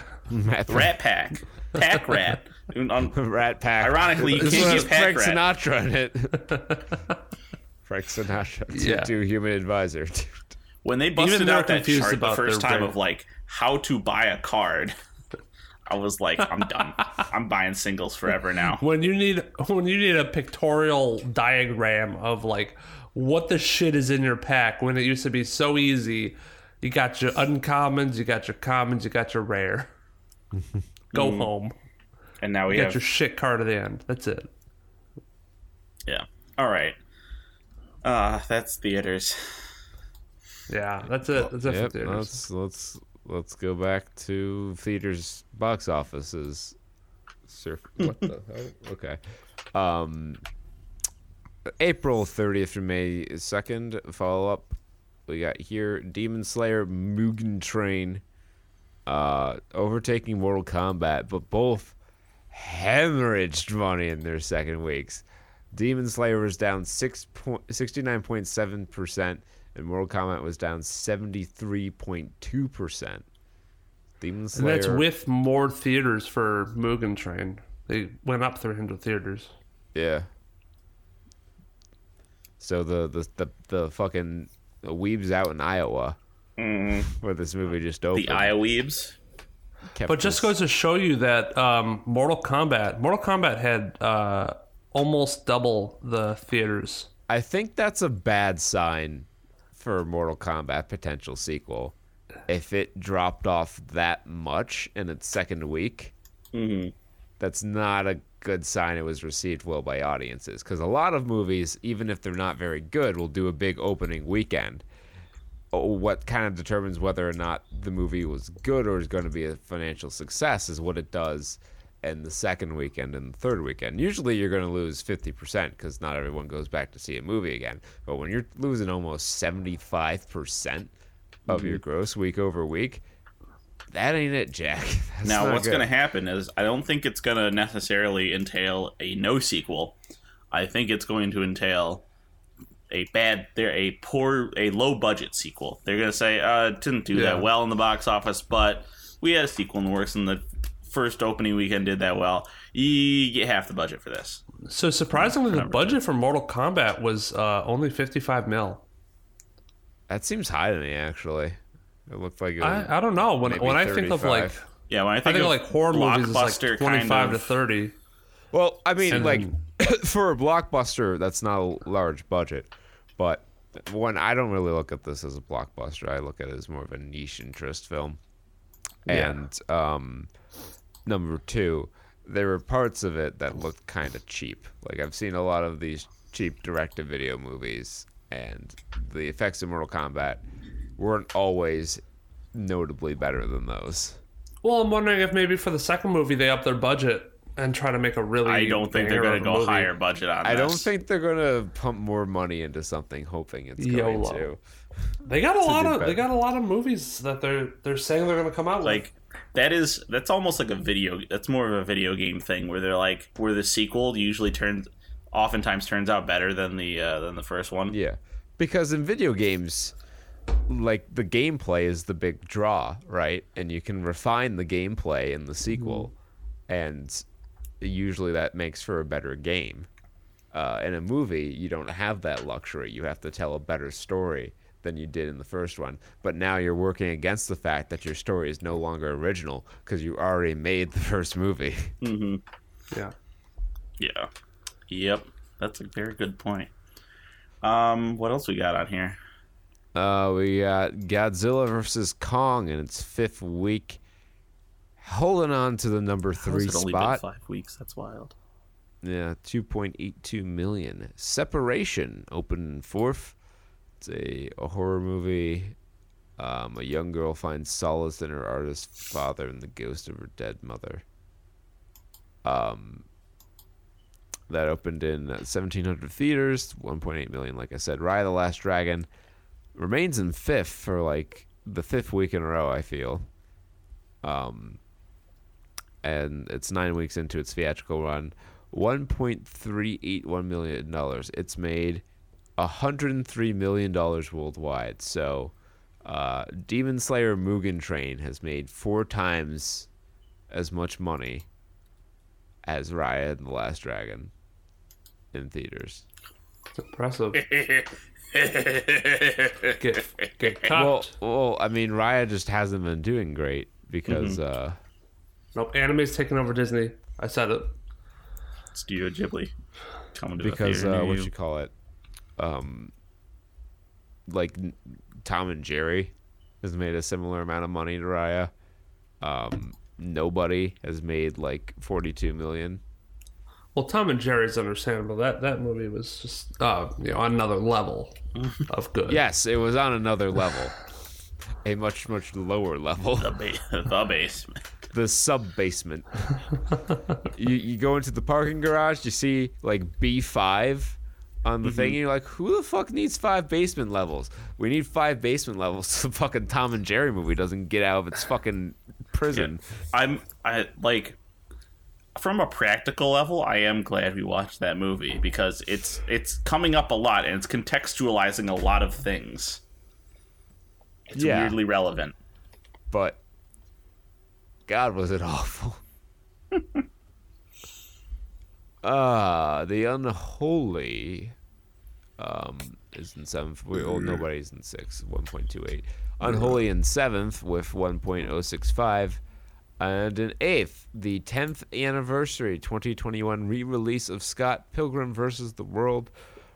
rat pack, pack rat. On- Rat Pack. Ironically, you This can't get Pack Frank Rat. Sinatra in it. Frank Sinatra to, Yeah. to human advisor. when they busted they're out that confused chart the first time brain. of like how to buy a card, I was like, I'm done. I'm buying singles forever now. when you need when you need a pictorial diagram of like what the shit is in your pack when it used to be so easy you got your uncommons you got your commons you got your rare go mm. home And now we you got your shit card at the end that's it yeah. All right. Uh, that's theaters. yeah that's it that's it Yep, theaters. let's let's let's go back to theaters box offices. Surf. What the hell? Okay. Um. April 30th through May 2nd. Follow up. We got here Demon Slayer Mugen Train. Uh, overtaking Mortal Kombat, but both hemorrhaged money in their second weeks. Demon Slayer was down six point sixty nine point seven percent, and Mortal Kombat was down seventy three point two percent. Demon Slayer. and that's with more theaters for Mugen Train they went up 300 theaters yeah. So the the the, the fucking the weebs out in Iowa, where this movie just opened. The Iowa kept But just goes to show you that um, Mortal Kombat, Mortal Kombat had uh, almost double the theaters. I think that's a bad sign for Mortal Kombat potential sequel. If it dropped off that much in its second week, mm-hmm. that's not a good sign it was received well by audiences. Because a lot of movies, even if they're not very good, will do a big opening weekend. Oh, What kind of determines whether or not the movie was good or is going to be a financial success is what it does in the second weekend and the third weekend. Usually you're going to lose 50% because not everyone goes back to see a movie again. But when you're losing almost 75% of Mm-hmm. your gross week over week, that ain't it, Jack. That's Now, what's going to happen is I don't think it's going to necessarily entail a no sequel. I think it's going to entail a bad, they're a poor, a low budget sequel. They're going to say, uh, it didn't do Yeah. that well in the box office, but we had a sequel in the works, and the first opening weekend did that well. You get half the budget for this. So surprisingly, the budget for Mortal Kombat was uh, only 55 mil. That seems high to me, actually. It looked like it was I, I don't know when maybe when I think of like Yeah, when I I think, think of of like horror movies is like blockbuster 25 kind to 30. Well, I mean, And like then- for a blockbuster, that's not a large budget, but one, I don't really look at this as a blockbuster. I look at it as more of a niche interest film. Yeah. And um, number two, there were parts of it that looked kind of cheap. Like I've seen a lot of these cheap direct-to-video movies, and the effects in Mortal Kombat weren't always notably better than those. Well, I'm wondering if maybe for the second movie they up their budget and try to make a really. I don't think they're going to of a go movie. higher budget on I this. don't think they're gonna pump more money into something, hoping it's going YOLO. to. They got a lot of better. they got a lot of movies that they're they're saying they're going to come out like that is that's almost like a video that's more of a video game thing where they're like where the sequel usually turns oftentimes turns out better than the uh, than the first one Yeah, because in video games, like the gameplay is the big draw, right? And you can refine the gameplay in the sequel, and usually that makes for a better game. Uh, in a movie, you don't have that luxury. You have to tell a better story than you did in the first one. But now you're working against the fact that your story is no longer original because you already made the first movie. with. Yeah. yeah yep that's a very good point um what else we got on here Uh, we got Godzilla versus Kong in its fifth week, holding on to the number How's three it only spot. been five weeks that's wild Yeah, two point eight two million. Separation opened fourth. It's a, a horror movie. Um, a young girl finds solace in her artist father and the ghost of her dead mother. Um, that opened in 1,700 theaters, 1.8 million. Like I said, Raya the Last Dragon remains in fifth for like the fifth week in a row. I feel. Um, and it's nine weeks into its theatrical run. One point three eight one million dollars. It's made hundred and three million dollars worldwide. So, uh, Demon Slayer Mugen Train has made four times as much money as Raya and the Last Dragon in theaters. It's impressive. get get caught. Well, well, I mean, Raya just hasn't been doing great because uh, nope. Anime's taking over Disney. I said it. studio ghibli coming to a because theater uh, near what you. you call it, um, like Tom and Jerry has made a similar amount of money to Raya. Um, nobody has made like forty-two million. Well, Tom and Jerry's understandable. That that movie was just uh, you know on another level of good. Yes, it was on another level, a much much lower level. the, ba- the basement the sub basement. you you go into the parking garage, you see like B five on the thing, and you're like, who the fuck needs five basement levels? We need five basement levels so the fucking Tom and Jerry movie doesn't get out of its fucking prison. I'm I like from a practical level, I am glad we watched that movie because it's it's coming up a lot and it's contextualizing a lot of things. It's Yeah. weirdly relevant. But God was it awful. Ah, the unholy um is in seventh. Well, nobody's in sixth. One point two eight. Unholy in seventh with one point oh six five. And in eighth, the 10th anniversary 2021 re release of Scott Pilgrim vs. the World,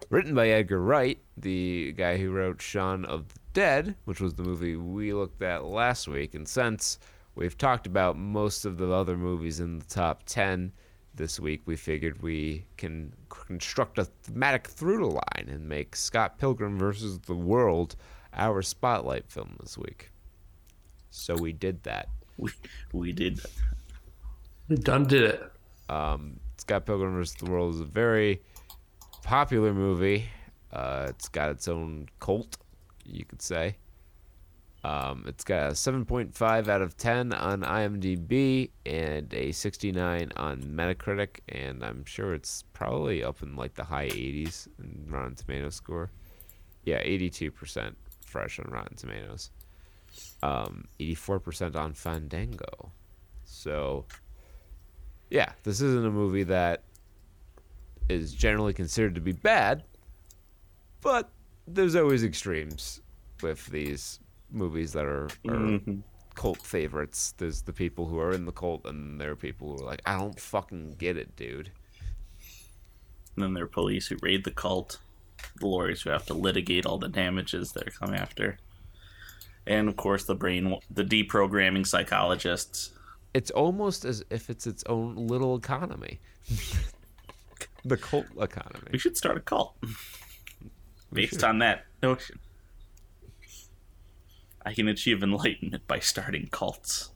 written by Edgar Wright, the guy who wrote Shaun of the Dead, which was the movie we looked at last week. And since we've talked about most of the other movies in the top 10 this week, we figured we can construct a thematic through line and make Scott Pilgrim vs. the World our spotlight film this week. So we did that. We we did we done did it. Um, Scott Pilgrim vs. the World is a very popular movie. Uh, it's got its own cult, you could say. Um, it's got a 7.5 out of 10 on IMDb and a 69 on Metacritic, and I'm sure it's probably up in like the high 80s in Rotten Tomatoes score. Yeah, 82% fresh on Rotten Tomatoes. Um, 84% on Fandango. So, yeah, this isn't a movie that is generally considered to be bad, but there's always extremes with these movies that are, are mm-hmm. cult favorites. There's the people who are in the cult, and there are people who are like, I don't fucking get it, dude. and then there are police who raid the cult. the lawyers who have to litigate all the damages they're come after, and of course the brain, the deprogramming psychologists. It's almost as if it's its own little economy. the cult economy. We should start a cult based on that notion. I can achieve enlightenment by starting cults.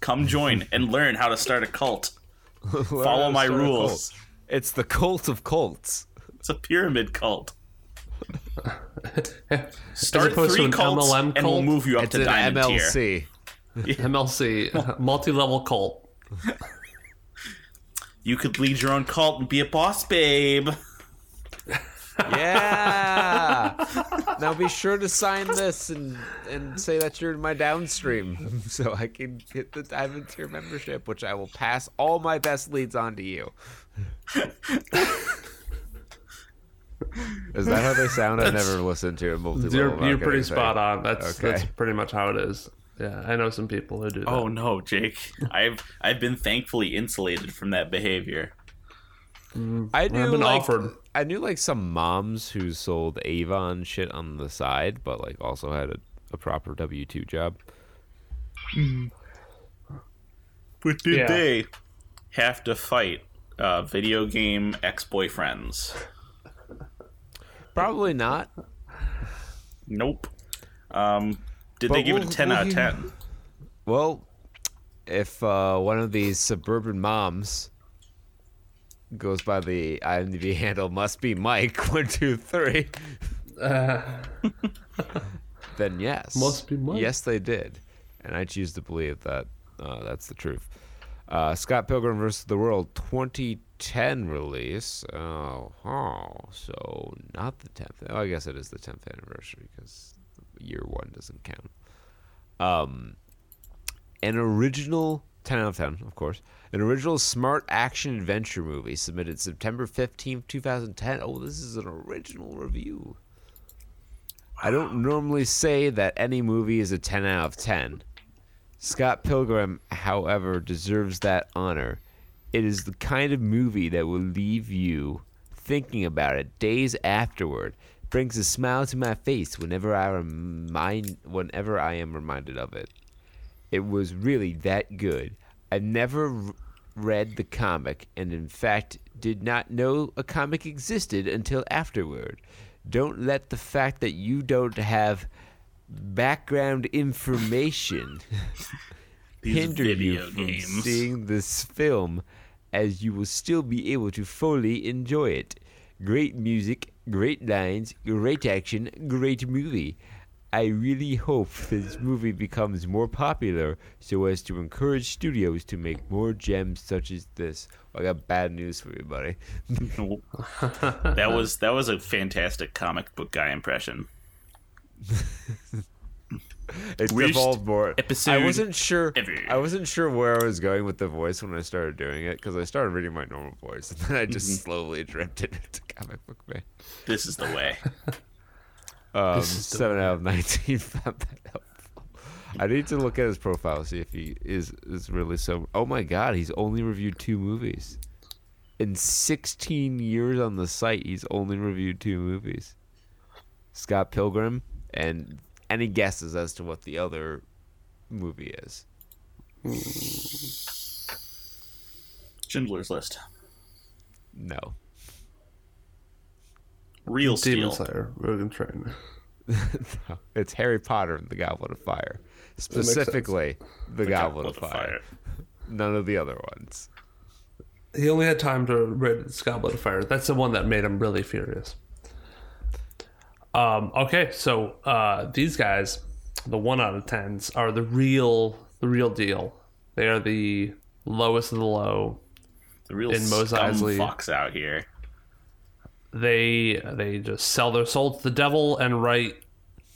Come join and learn how to start a cult. Follow my rules. cult. It's the cult of cults. It's a pyramid cult. Start opposed to three an cults, MLM and we'll move you up It's to an diamond tier. MLC. MLC, multi-level cult. You could lead your own cult and be a boss, babe. Yeah. now be sure to sign this and and say that you're in my downstream, so I can get the diamond tier membership, which I will pass all my best leads on to you. Is that how they sound? I've never listened to a multi. You're, you're pretty spot on. That's Okay. that's pretty much how it is. Yeah, I know some people who do that. Oh no, Jake. I've I've been thankfully insulated from that behavior. I knew I've been like offered. I knew like some moms who sold Avon shit on the side, but like also had a, a proper W two job. But did Yeah. they have to fight uh, video game ex boyfriends? Probably not. Nope. Um, did But they give it we'll- a ten we'll out of ten? Well, if uh, one of these suburban moms goes by the IMDb handle must be Mike one two three, then yes, Must be Mike. Yes, they did, and I choose to believe that uh, that's the truth. Uh, Scott Pilgrim vs. the World 2010 release. Oh, oh, so not the 10th. Oh, I guess it is the 10th anniversary because year one doesn't count. Um, an original 10 out of 10, of course. An original smart action adventure movie submitted September 15th, 2010. Oh, this is an original review. I don't normally say that any movie is a 10 out of 10. Scott Pilgrim, however, deserves that honor. It is the kind of movie that will leave you thinking about it days afterward. Brings a smile to my face whenever I remind whenever I am reminded of it. It was really that good. I never r- read the comic and in fact did not know a comic existed until afterward. Don't let the fact that you don't have background information hinder you from games. seeing this film as you will still be able to fully enjoy it. Great music, great lines, great action, great movie. I really hope this movie becomes more popular so as to encourage studios to make more gems such as this. I got bad news for you, buddy. that was that was a fantastic comic book guy impression. it's Worst evolved more. Episode I wasn't sure. ever. I wasn't sure where I was going with the voice when I started doing it because I started reading my normal voice and then I just Mm-hmm. slowly drifted into comic book man. This is the way. Um, seven out of nineteen found that helpful. I need to look at his profile to see if he is is really so. Oh my god, he's only reviewed two movies. In 16 years on the site, he's only reviewed two movies. Scott Pilgrim and any guesses as to what the other movie is? Schindler's List. No. Real Demon Steel. Slayer, Rogan Train. No, it's Harry Potter and the Goblet of Fire. Specifically, the, Goblet, of Goblet Fire. None of the other ones. He only had time to read Goblet of Fire. That's the one that made him really furious. Um, okay, so uh, these guys, the one out of tens, are the real, the real deal. They are the lowest of the low. The real In Mos scum Eisley. fucks out here. They they just sell their soul to the devil and write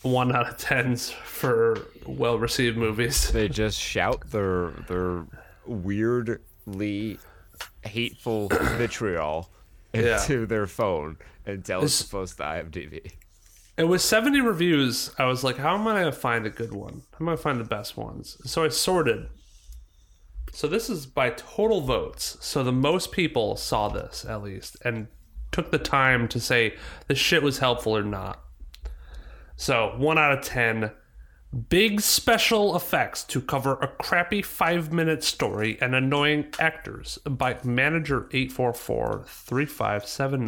one out of tens for well received movies. They just shout their their weirdly hateful vitriol Yeah. into their phone and tell us This- to post to IMDb. And with 70 reviews, I was like, how am I going to find a good one? How am I going to find the best ones? So I sorted. So this is by total votes. So the most people saw this, at least. And took the time to say the shit was helpful or not. So, 1 out of 10. Big special effects to cover a crappy five minute story and annoying actors by manager 844 357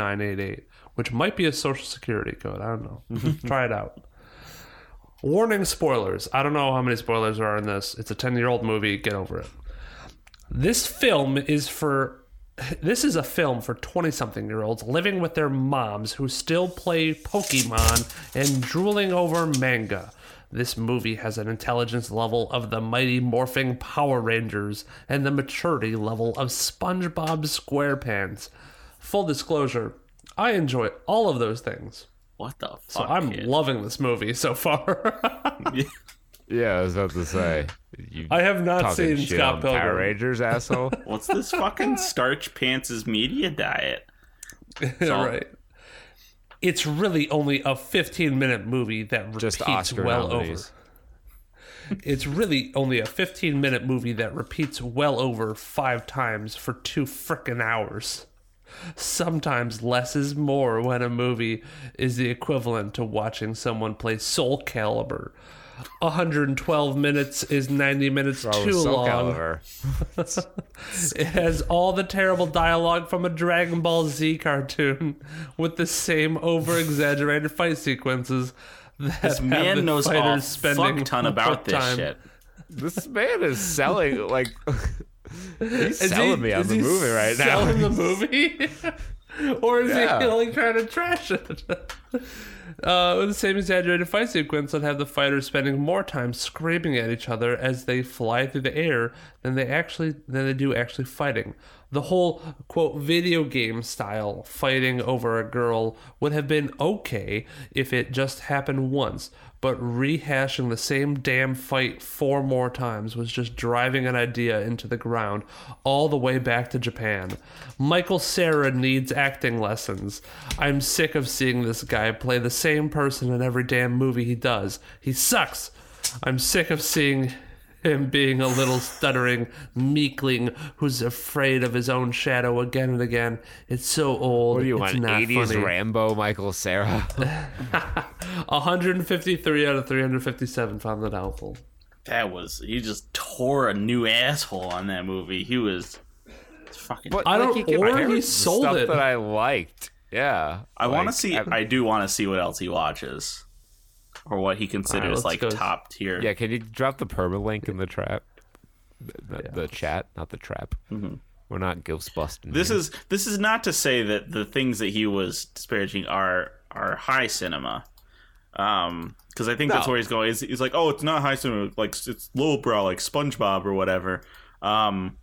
which might be a social security code. I don't know. Try it out. Warning spoilers. I don't know how many spoilers are in this. It's a 10 year old movie. Get over it. This film is for. This is a film for 20 something year olds living with their moms who still play Pokemon and drooling over manga. This movie has an intelligence level of the mighty morphing Power Rangers and the maturity level of SpongeBob SquarePants. Full disclosure, I enjoy all of those things. What the fuck? So I'm kid? loving this movie so far. Yeah, I was about to say. You I have not seen shit Scott on Pilgrim. Power Rangers, asshole. What's this fucking starch pants' media diet? all- right. It's really only a 15 minute movie that repeats Just Oscar well nominees. over. It's really only a 15 minute movie that repeats well over five times for two frickin' hours. Sometimes less is more when a movie is the equivalent to watching someone play Soul Calibur. 112 minutes is 90 minutes Oh, too long. It has all the terrible dialogue from a Dragon Ball Z cartoon with the same over exaggerated fight sequences. That This man knows a fighters spending fuck ton about this time. shit. This man is selling like he's Is selling he- me on is the movie right now. selling the movie? or is Yeah. he only trying to trash it? Uh, with the same exaggerated fight sequence that have the fighters spending more time screaming at each other as they fly through the air than they actually than they do actually fighting. The whole quote video game style fighting over a girl would have been okay if it just happened once, but rehashing the same damn fight four more times was just driving an idea into the ground all the way back to Japan. Michael Cera needs acting lessons. I'm sick of seeing this guy play the same person in every damn movie he does. He sucks. I'm sick of seeing him being a little stuttering meekling who's afraid of his own shadow again and again. It's so old. What do you it's want? not 80s funny. Rambo Michael Cera? 153 out of 357 found that helpful. That was he just tore a new asshole on that movie. He was fucking. But I like, don't- he can or parrot he sold stuff it. that I liked. Yeah, I want to Like, see. I, do want to see what else he watches, or what he considers let's like go. top tier. Yeah, can you drop the permalink in the trap? The, the, the chat, not the trap. We're not ghost busting. This here. is this is not to say that the things that he was disparaging are are high cinema. Um, because I think that's where he's going. He's, he's like, oh, it's not high cinema, like it's lowbrow, like SpongeBob or whatever. Um,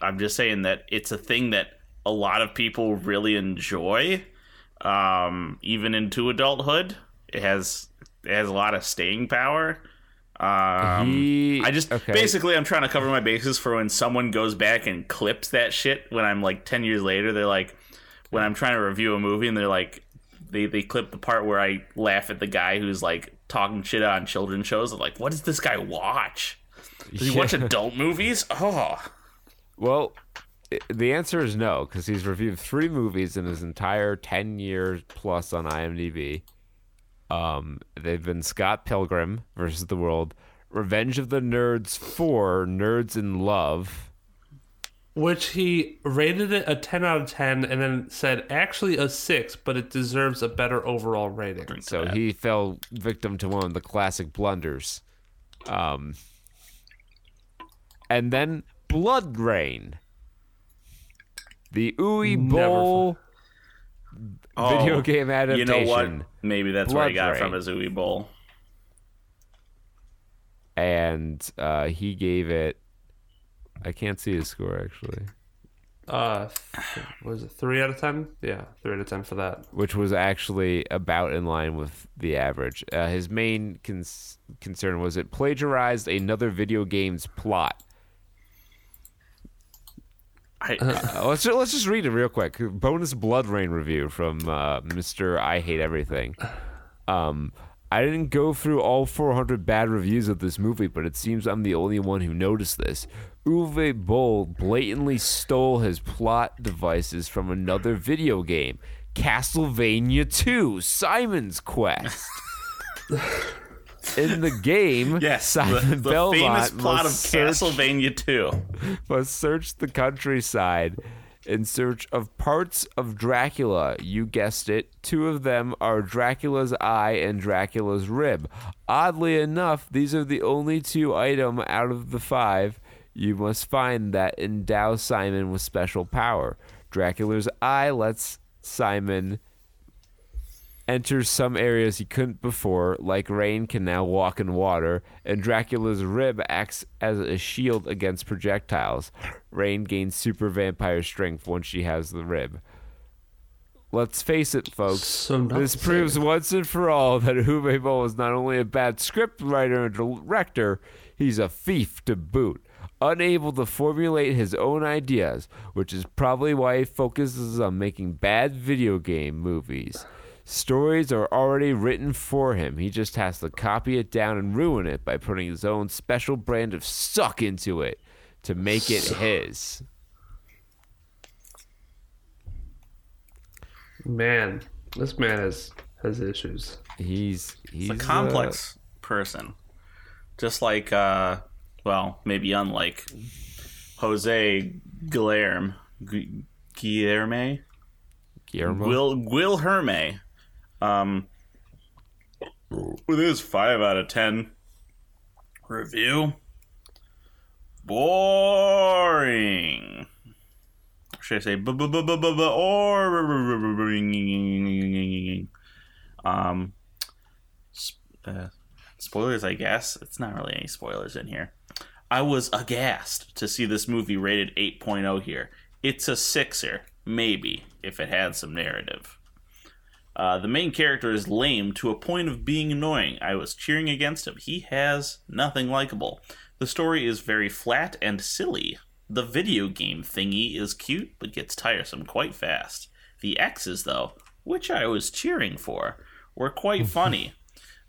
I'm just saying that it's a thing that a lot of people really enjoy, um, even into adulthood. It has has a lot of staying power. Um, He- I just okay. basically I'm trying to cover my bases for when someone goes back and clips that shit when I'm like 10 years later. They're like, when I'm trying to review a movie and they're like, they, they clip the part where I laugh at the guy who's like talking shit on children's shows. I'm like, what does this guy watch? Does he watch adult movies? Oh, Well, the answer is no, because he's reviewed three movies in his entire 10 years plus on IMDb. Um, they've been Scott Pilgrim versus the World, Revenge of the Nerds 4, Nerds in Love. Which he rated it a 10 out of 10 and then said actually a 6, but it deserves a better overall rating. So he fell victim to one of the classic blunders. Um, and then Blood Rain. The Uwe Never Boll video Oh, game adaptation. You know what? Maybe that's where I Blood got it Rain. from his Uwe Boll. and uh, he gave it. I can't see his score actually, Uh, th- was it 3 out of 10? Yeah, 3 out of 10 for that. which was actually about in line with the average. Uh, his main cons- concern was it plagiarized another video game's plot. I, Uh, let's ju- let's just read it real quick. Bonus Blood Rain review from uh, Mister I Hate Everything. Um, I didn't go through all 400 bad reviews of this movie, but it seems I'm the only one who noticed this. Uwe Boll blatantly stole his plot devices from another video game. Castlevania 2 Simon's Quest. In the game, Yes, Simon the, the Belmont famous plot of search, Castlevania 2. must search the countryside in search of parts of Dracula. You guessed it. Two of them are Dracula's eye and Dracula's rib. Oddly enough, these are the only two item out of the five you must find that endow Simon with special power. Dracula's eye lets Simon enter some areas he couldn't before, like Rain can now walk in water, and Dracula's rib acts as a shield against projectiles. Rain gains super vampire strength once she has the rib. Let's face it, folks. So this proves once and for all that Uwe Boll is not only a bad script writer and director, he's a thief to boot. Unable to formulate his own ideas, which is probably why he focuses on making bad video game movies. Stories are already written for him. He just has to copy it down and ruin it by putting his own special brand of suck into it to make it his. Man, this man has has issues. He's he's a complex person. Just like, uh, well, maybe unlike Jose Guillermo. Gu- Guillerme? uh, Guillermo. Will Wilherme. Um, with his 5 out of 10 review. Boring. Should I say boring? Um, uh, spoilers, I guess. It's not really any spoilers in here. I was aghast to see this movie rated 8.0 here. It's a sixer, maybe, if it had some narrative. Uh, the main character is lame to a point of being annoying. I was cheering against him. He has nothing likable. The story is very flat and silly. The video game thingy is cute, but gets tiresome quite fast. The X's, though, which I was cheering for, were quite funny.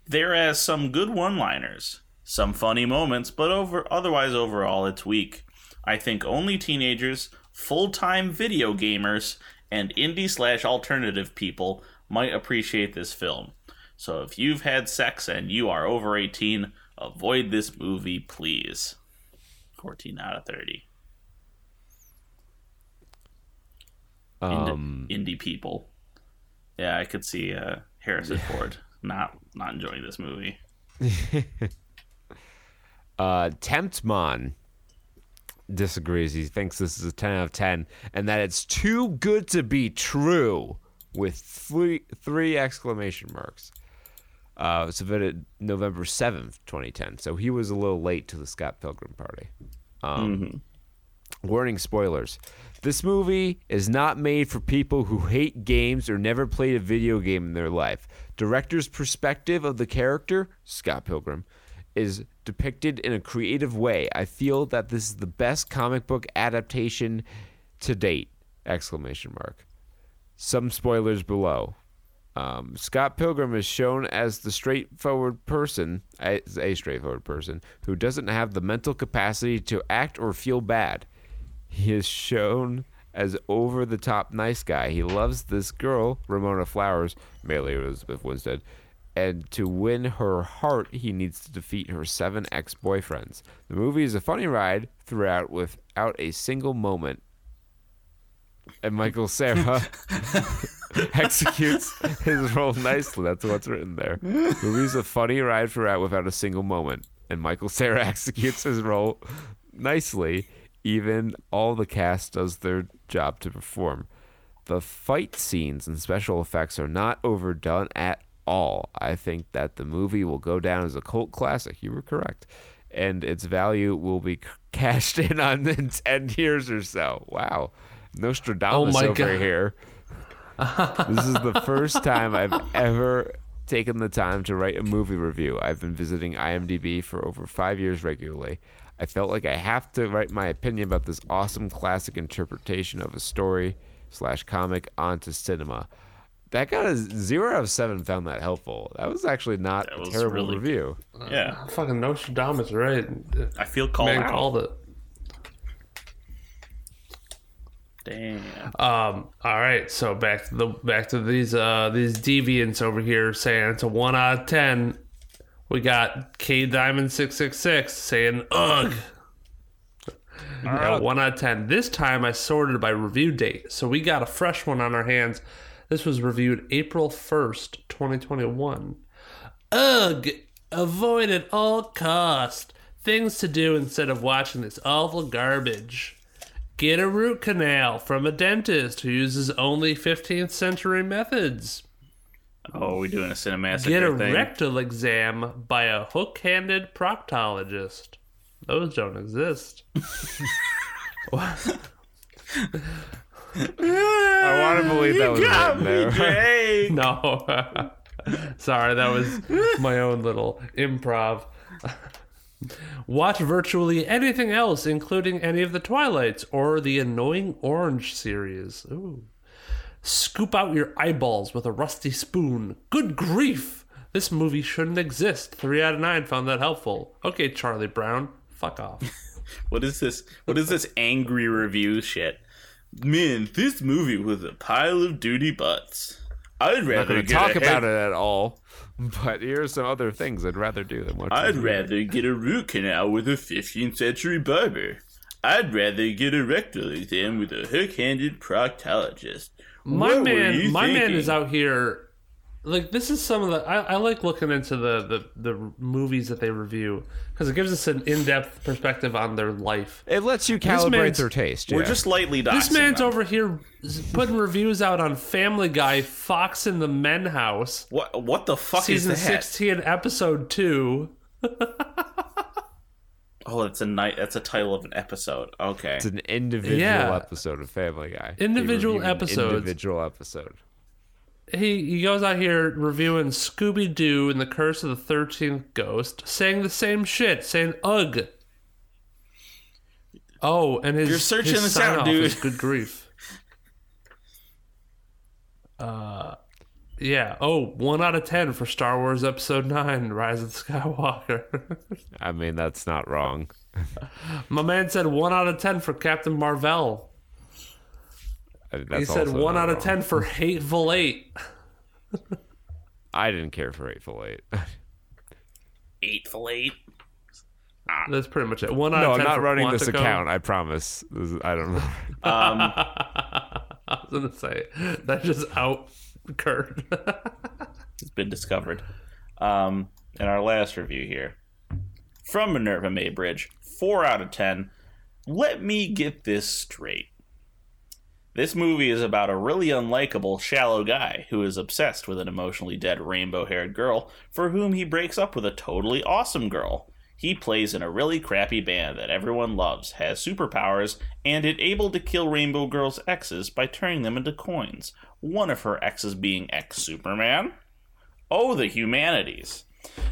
There are some good one-liners, some funny moments, but over otherwise overall it's weak. I think only teenagers, full-time video gamers, and indie slash alternative people might appreciate this film. So if you've had sex and you are over 18, avoid this movie, please. 14 out of 30. Ind- Um, indie people. Yeah, I could see uh, Harrison Ford not not enjoying this movie. uh, Temptmon disagrees. He thinks this is a 10 out of 10 and that it's too good to be true with three, three exclamation marks. Uh, it submitted November 7th, 2010. So he was a little late to the Scott Pilgrim party. Um, Warning spoilers. This movie is not made for people who hate games or never played a video game in their life. Director's perspective of the character, Scott Pilgrim, is depicted in a creative way. I feel that this is the best comic book adaptation to date. Exclamation mark. Some spoilers below. Um, Scott Pilgrim is shown as the straightforward person, as a straightforward person who doesn't have the mental capacity to act or feel bad. He is shown as over the top nice guy. He loves this girl, Ramona Flowers, Mary Elizabeth Winstead, and to win her heart, he needs to defeat her seven ex boyfriends. The movie is a funny ride throughout without a single moment. And Michael Cera executes his role nicely. That's what's written there. The movie's a funny ride throughout without a single moment. And Michael Cera executes his role nicely. Even all the cast does their job to perform. The fight scenes and special effects are not overdone at all. I think that the movie will go down as a cult classic. You were correct. And its value will be cashed in on in 10 years or so. Wow. Nostradamus Oh my over God. here. this is the first time I've ever taken the time to write a movie review. I've been visiting IMDb for over five years regularly. I felt like I have to write my opinion about this awesome classic interpretation of a story slash comic onto cinema. That got a zero out of seven. Found that helpful. That was actually not That a terrible really- review. Yeah, uh, Fucking Nostradamus, right? I feel called Man out. called it. Damn. Um. All right. So back to the back to these uh these deviants over here saying it's a one out of ten. We got K Diamond six six six saying ugh. Yeah, one out of ten. This time I sorted by review date, so we got a fresh one on our hands. This was reviewed April first, twenty twenty one. Ugh! Avoid at all cost. Things to do instead of watching this awful garbage. Get a root canal from a dentist who uses only 15th century methods. Oh, we're doing a cinematic Get a thing. rectal exam by a hook handed proctologist. Those don't exist. I want to believe that was written there. No. Sorry, that was my own little improv. Watch virtually anything else, including any of the Twilights or the Annoying Orange series. Ooh. Scoop out your eyeballs with a rusty spoon. Good grief! This movie shouldn't exist. Three out of nine found that helpful. Okay, Charlie Brown, fuck off. What is this? What is this angry review shit? Man, this movie was a pile of duty butts. I'd I'm not going to get talk a about head- it at all, but here are some other things I'd rather do than watch. I'd rather get a root canal with a 15th century barber. I'd rather get a rectal exam with a hook-handed proctologist. My What were man, you my man is out here. Like this is some of the I, I like looking into the, the the movies that they review because it gives us an in depth perspective on their life. It lets you calibrate man's- their taste. We're yeah. just lightly doxing This man's them. over here putting reviews out on Family Guy, Foxx in the Men House, What? What the fuck season is that? sixteen, episode two. Oh, that's a night. That's a title of an episode. Okay. It's an individual Yeah. episode of Family Guy. Individual episode. Individual episode. He he goes out here reviewing Scooby Doo and the Curse of the Thirteenth Ghost, saying the same shit, saying ugh. Oh, and his You're searching his this out, dude. is Good grief. Uh, yeah. Oh, one out of ten for Star Wars Episode Nine: Rise of the Skywalker. I mean, that's not wrong. My man said one out of ten for Captain Marvel. I- He said one not out of wrong. ten for Hateful Eight. I didn't care for Eightful Eight. Eightful eight. That's pretty much it. One out no, of I'm not for running this account. I promise. This is- I don't know. Um, I was gonna say that just out Kurt. it's been discovered. Um, in our last review here, from Minerva Maybridge, four out of ten. Let me get this straight. This movie is about a really unlikable, shallow guy who is obsessed with an emotionally dead rainbow haired girl for whom he breaks up with a totally awesome girl. He plays in a really crappy band that everyone loves, has superpowers, and is able to kill Rainbow Girl's exes by turning them into coins. One of her exes being ex Superman. Oh, the humanities.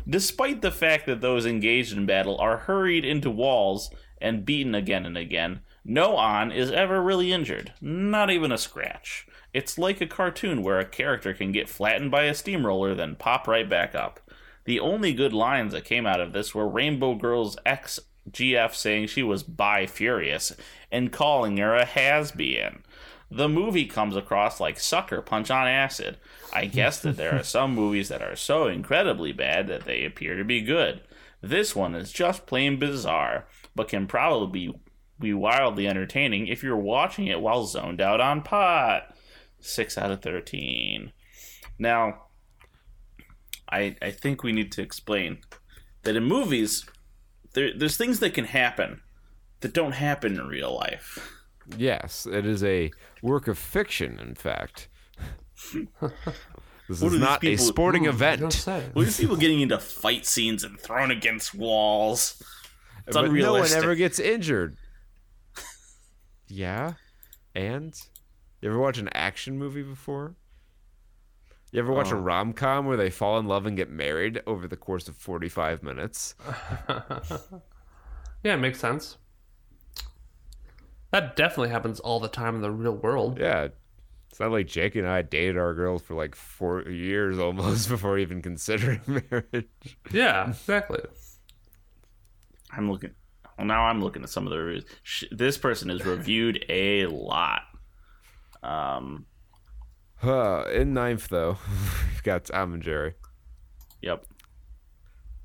Despite the fact that those engaged in battle are hurried into walls and beaten again and again, no on is ever really injured, not even a scratch. It's like a cartoon where a character can get flattened by a steamroller, then pop right back up. The only good lines that came out of this were Rainbow Girl's ex GF saying she was bi furious and calling her a has been. The movie comes across like sucker punch on acid. I guess that there are some movies that are so incredibly bad that they appear to be good. This one is just plain bizarre, but can probably be, be wildly entertaining if you're watching it while zoned out on pot. 6 out of 13. Now, I, I think we need to explain that in movies, there, there's things that can happen that don't happen in real life. Yes, it is a work of fiction. In fact, this What is are these not a sporting Don't event. say. Well, these people getting into fight scenes and thrown against walls. It's but no one ever gets injured. Yeah, and you ever watch an action movie before? You ever watch a Oh. rom com where they fall in love and get married over the course of forty five minutes? yeah, it makes sense. That definitely happens all the time in the real world. Yeah. It's not like Jake and I dated our girls for like four years almost before even considering marriage. Yeah, exactly. I'm looking. Well, now I'm looking at some of the reviews. This person has reviewed a lot. Um, Uh, in ninth though, we've got Tom and Jerry. yep.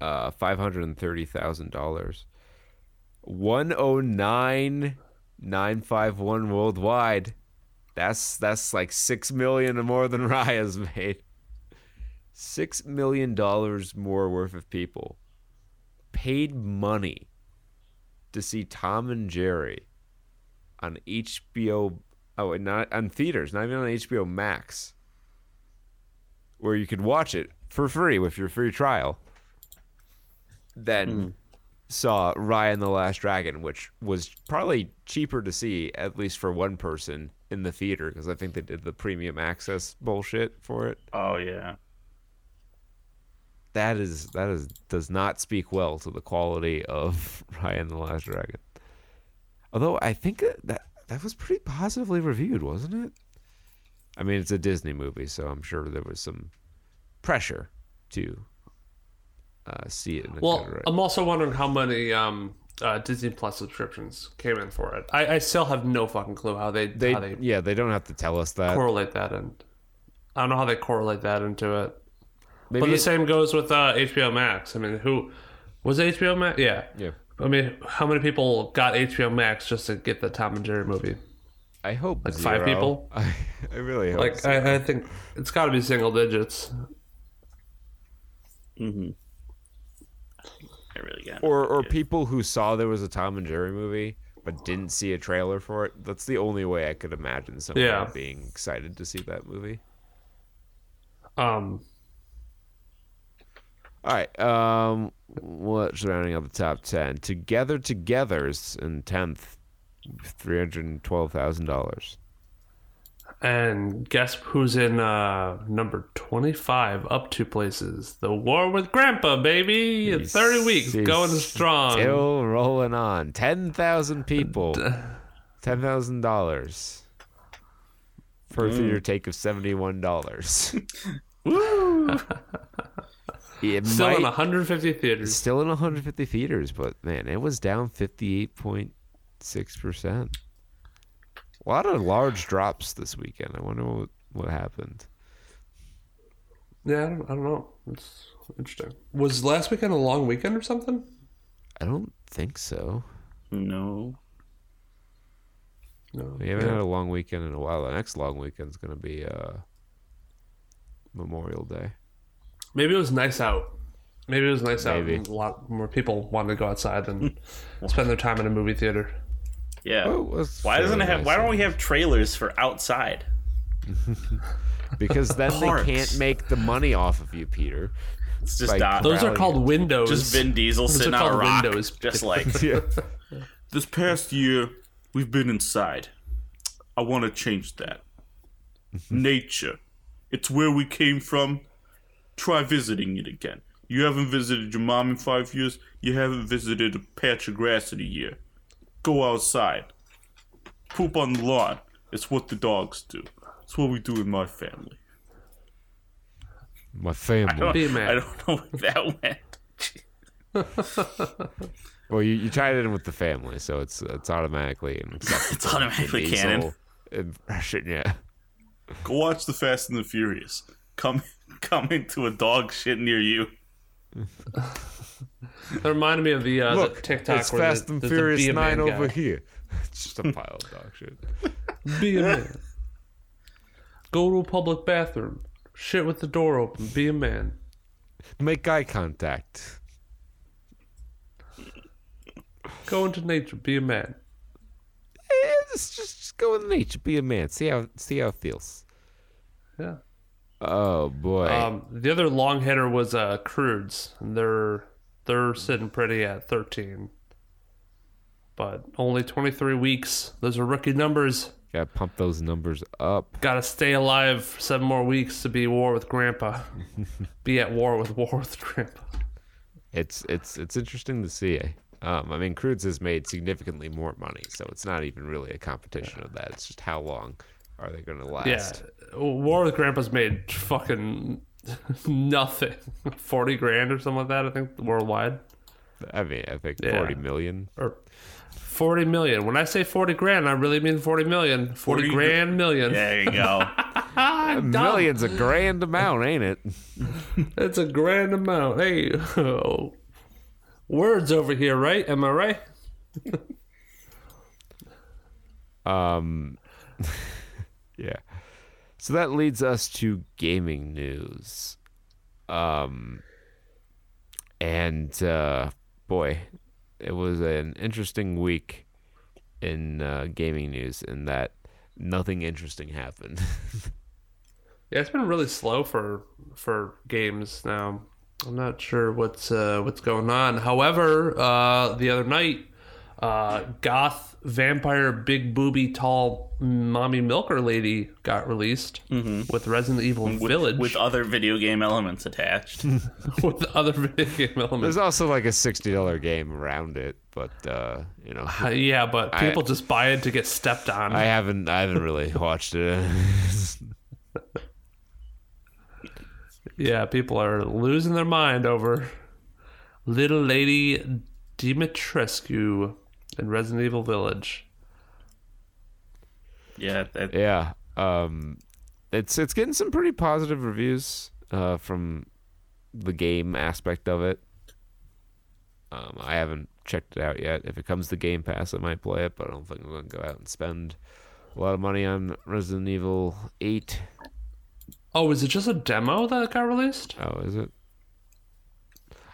Uh, five hundred and thirty thousand dollars. One oh nine nine five one worldwide. That's that's like six million or more than Raya's made. Six million dollars more worth of people paid money to see Tom and Jerry on HBO. Oh, and not on theaters, not even on HBO Max, where you could watch it for free with your free trial. Then hmm. saw Raya and the Last Dragon, which was probably cheaper to see, at least for one person in the theater, because I think they did the premium access bullshit for it. Oh yeah. That is that is does not speak well to the quality of Raya and the Last Dragon. Although I think that- that was pretty positively reviewed, wasn't it? I mean, it's a Disney movie, so I'm sure there was some pressure to uh, see it. Well. I'm also wondering how many um, uh, Disney Plus subscriptions came in for it. I, I still have no fucking clue how they they, how they yeah, they don't have to tell us that. correlate that in. I don't know how they correlate that into it. Maybe But the it- same goes with uh, HBO Max. I mean, who was it HBO Max? Yeah. Yeah. I mean, how many people got HBO Max just to get the Tom and Jerry movie? I hope Like five people? I, I really hope. Like, so. I, I think it's got to be single digits. Mm-hmm. I really got. or or people who saw there was a Tom and Jerry movie but didn't see a trailer for it. That's the only way I could imagine someone Yeah. being excited to see that movie. Um, All right. Um, what's rounding out the top ten? Together, Together's in tenth, three hundred and twelve thousand dollars. and guess who's in uh, number 25, up two places? The War with Grandpa, baby! It's 30 weeks, He's going strong. Still rolling on. Ten thousand people. Ten thousand dollars. For a theater take of seventy one dollars. Woo! It Still in 150 theaters. still in 150 theaters, but man, it was down 58.6%. A lot of large drops this weekend. I wonder what, what happened. Yeah, I don't, I don't know. It's interesting. Was last weekend a long weekend or something? I don't think so. No. No. We haven't had a long weekend in a while. The next long weekend's going to be uh, Memorial Day. Maybe it was nice out. Maybe it was nice Maybe. out. and A lot more people wanted to go outside than spend their time in a movie theater. Yeah. Oh, why doesn't it have? Why don't we have trailers for outside? Because then Parks. they can't make the money off of you, Peter. It's just Like, not. Those are called windows. just Vin Diesel Those are sitting on a rock, windows. just like Yeah. this past year we've been inside. I want to change that. Nature, it's where we came from. Try visiting it again. You haven't visited your mom in five years. You haven't visited a patch of grass in a year. Go outside. Poop on the lawn. It's what the dogs do. It's what we do in my family. My family. Be a man. I don't know where that went. Well, you, you tied it in with the family, so it's it's automatically an acceptable It's automatically Diesel canon. impression, yeah. Go watch the Fast and the Furious. Come, come into a dog shit near you. That reminded me of the, uh, Look, the TikTok it's where Fast the, and there's Furious be Nine over guy. here. It's just a pile of dog shit. Be a man. Go to a public bathroom. Shit with the door open. Be a man. Make eye contact. Go into nature. Be a man. Eh, just, just just go with nature. Be a man. See how see how it feels. Yeah. Oh boy. Um, the other long hitter was uh, Croods, and they're they're sitting pretty at thirteen, but only twenty three weeks. Those are rookie numbers. Gotta pump those numbers up. Got to stay alive for seven more weeks to be war with Grandpa. be at war with war with Grandpa. It's it's it's interesting to see. Um, I mean, Croods has made significantly more money, so it's not even really a competition of that. It's just how long are they going to last? Yeah, war with Grandpa's made fucking nothing. Forty grand or something like that. I think worldwide. I mean, I think Yeah. 40 million. Or 40 million. When I say 40 grand, I really mean 40 million. 40, 40 grand million. There you go. I'm A million's a grand amount, ain't it? It's a grand amount. Hey, words over here, right? Am I right? Um, yeah. So that leads us to gaming news. Um, and uh, boy, it was an interesting week in uh, gaming news, in that nothing interesting happened. Yeah, it's been really slow for for games now. I'm not sure what's uh, what's going on. However, uh, the other night, uh, goth vampire big booby tall mommy milker lady got released with Resident Evil Village with other video game elements attached. with other video game elements. There's also like a sixty dollar game around it, but uh, you know, Uh, yeah, but people just buy it to get stepped on. I haven't I haven't really watched it. Yeah, people are losing their mind over little lady Dimitrescu in Resident Evil Village. yeah, that, yeah, um, it's it's getting some pretty positive reviews uh, from the game aspect of it. Um, I haven't checked it out yet. If it comes to Game Pass, I might play it, but I don't think I'm going to go out and spend a lot of money on Resident Evil Eight. Oh, is it just a demo that got released? Oh, is it?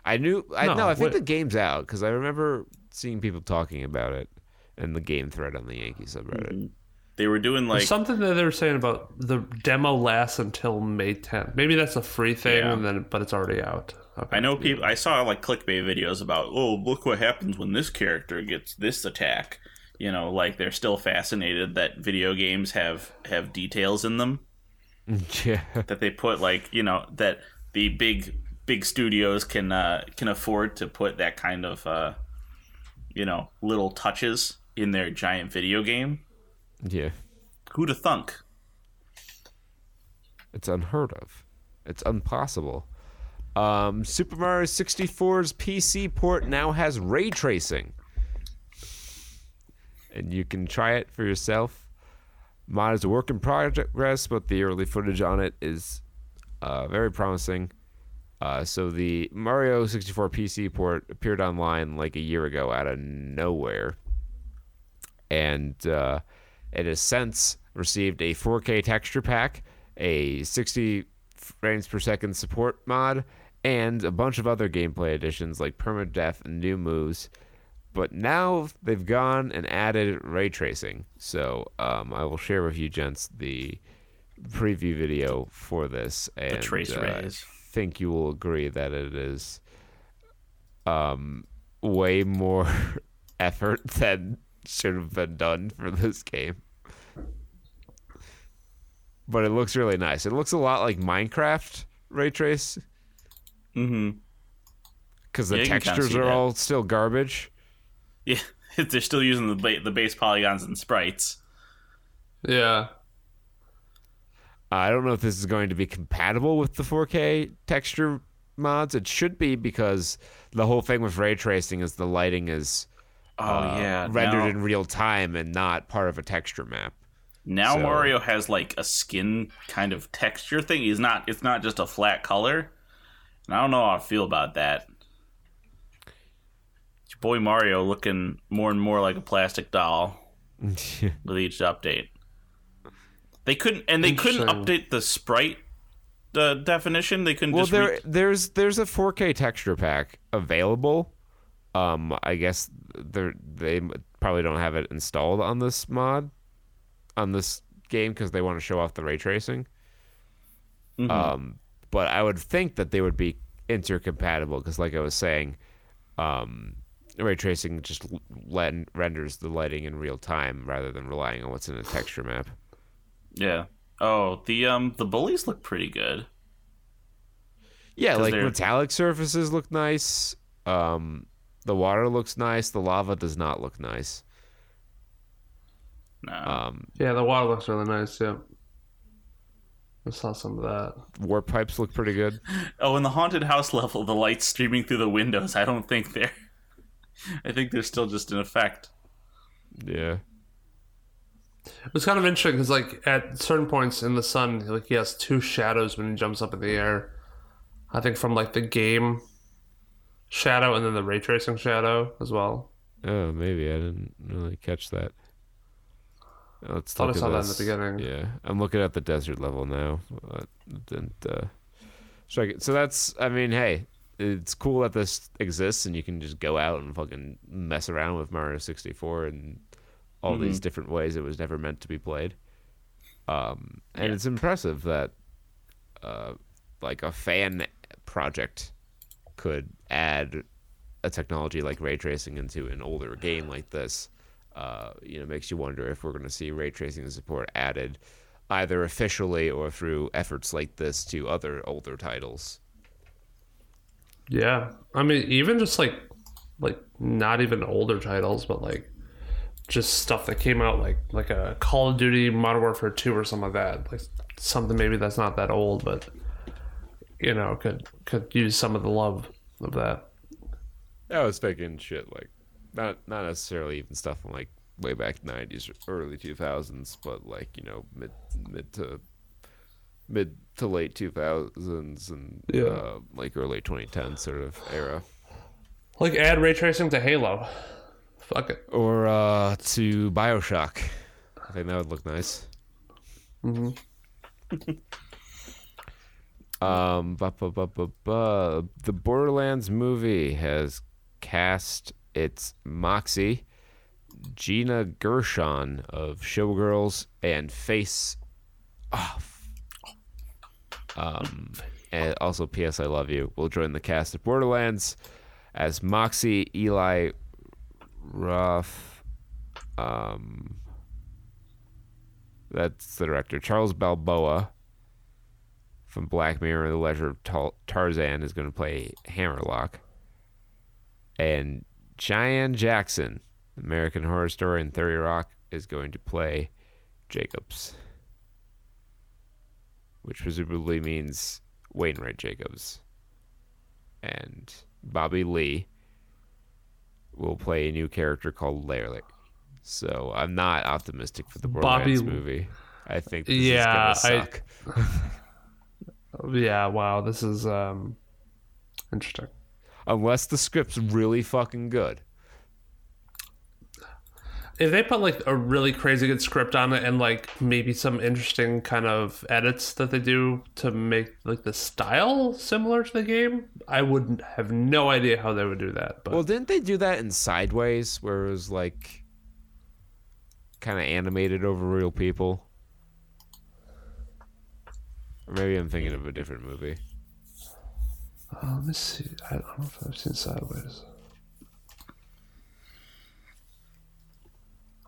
I knew. I No, know. I think wait. the game's out because I remember seeing people talking about it and the game thread on the Yankee subreddit. they were doing like Something that they were saying about the demo lasts until May 10th. Maybe that's a free thing, Yeah. and then but it's already out. Okay. I know people. I saw like clickbait videos about, oh, look what happens when this character gets this attack. You know, like they're still fascinated that video games have have details in them yeah. that they put like you know that the big big studios can uh, can afford to put that kind of uh, you know little touches in their giant video game. Yeah. Who'da thunk? It's unheard of. It's impossible. Um, Super Mario 64's PC port now has ray tracing. And you can try it for yourself. Mod is a work in progress, but the early footage on it is uh, very promising. Uh, so the Mario 64 PC port appeared online like a year ago out of nowhere, and uh, it has since received a 4K texture pack, a 60 frames per second support mod, and a bunch of other gameplay additions like permadeath and new moves. But now they've gone and added ray tracing. So um, I will share with you, gents, the preview video for this. And, trace uh, rays. I think you will agree that it is um, way more effort than should have been done for this game. But it looks really nice. It looks a lot like Minecraft ray trace Mm-hmm. because the Yeah, you can kinda textures are that. all still garbage. Yeah, they're still using the ba- the base polygons and sprites. Yeah. I don't know if this is going to be compatible with the 4K texture mods. It should be because the whole thing with ray tracing is the lighting is Oh uh, yeah, rendered now, in real time and not part of a texture map. now so- Mario has like a skin kind of texture thing. He's not. It's not just a flat color. And I don't know how I feel about that. Your boy Mario looking more and more like a plastic doll with each update. They couldn't, and they couldn't update the sprite uh, definition. They couldn't well, just. there re- there's there's a 4K texture pack available. Um, I guess they they probably don't have it installed on this mod, on this game because they want to show off the ray tracing. Mm-hmm. Um, but I would think that they would be intercompatible because, like I was saying, um, ray tracing just l- renders the lighting in real time rather than relying on what's in a texture map. Yeah. Oh, the um the bullies look pretty good. Yeah, like they're- metallic surfaces look nice. Um, the water looks nice. The lava does not look nice. No. Um, Yeah, the water looks really nice, yeah. I saw some of that. warp pipes look pretty good. Oh, in the haunted house level, the lights streaming through the windows. I don't think they're I think they're still just in effect. Yeah. It was kind of interesting because, like, at certain points in the sun, like he has two shadows when he jumps up in the air. I think from like the game shadow and then the ray tracing shadow as well. Oh, maybe I didn't really catch that. Let's Thought I saw that in the beginning. Yeah, I'm looking at the desert level now. And, uh. So that's, I mean, hey, it's cool that this exists and you can just go out and fucking mess around with Mario 64 and all these different ways it was never meant to be played. Um, and it's impressive that, uh, like a fan project could add a technology like ray tracing into an older game like this. Uh, you know, makes you wonder if we're going to see ray tracing support added either officially or through efforts like this to other older titles. Yeah, I mean, even just like, like not even older titles, but like just stuff that came out like like a Call of Duty Modern Warfare Two or something like that. Like something maybe that's not that old, but you know could could use some of the love of that. I was thinking shit like not not necessarily even stuff from like way back '90s or early 2000s, but like you know mid mid to mid to late 2000s and Yeah. uh, like early 2010s sort of era. Like add ray tracing to Halo. Fuck it. or uh, to Bioshock. I think that would look nice. um, bu- bu- bu- bu- bu- the Borderlands movie has cast its Moxxi, Gina Gershon of Showgirls, and Face Off. Um, and also, P.S. I Love You will join the cast of Borderlands as Moxxi, Eli Roth. Um, that's the director. Charles Babalola from Black Mirror The Legend of Tar- Tarzan is going to play Hammerlock. And Cheyenne Jackson, American Horror Story and 30 Rock, is going to play Jakobs. Which presumably means Wainwright Jakobs. And Bobby Lee will play a new character called Larry. So I'm not optimistic for the Bobby- Borderlands movie. I think this Yeah, is gonna I- Yeah. Wow. This is um interesting. Unless the script's really fucking good. If they put like a really crazy good script on it and like maybe some interesting kind of edits that they do to make like the style similar to the game, I would have no idea how they would do that. But Well, didn't they do that in Sideways, where it was like kind of animated over real people? Or maybe I'm thinking of a different movie. Uh, let me see. I don't know if I've seen Sideways.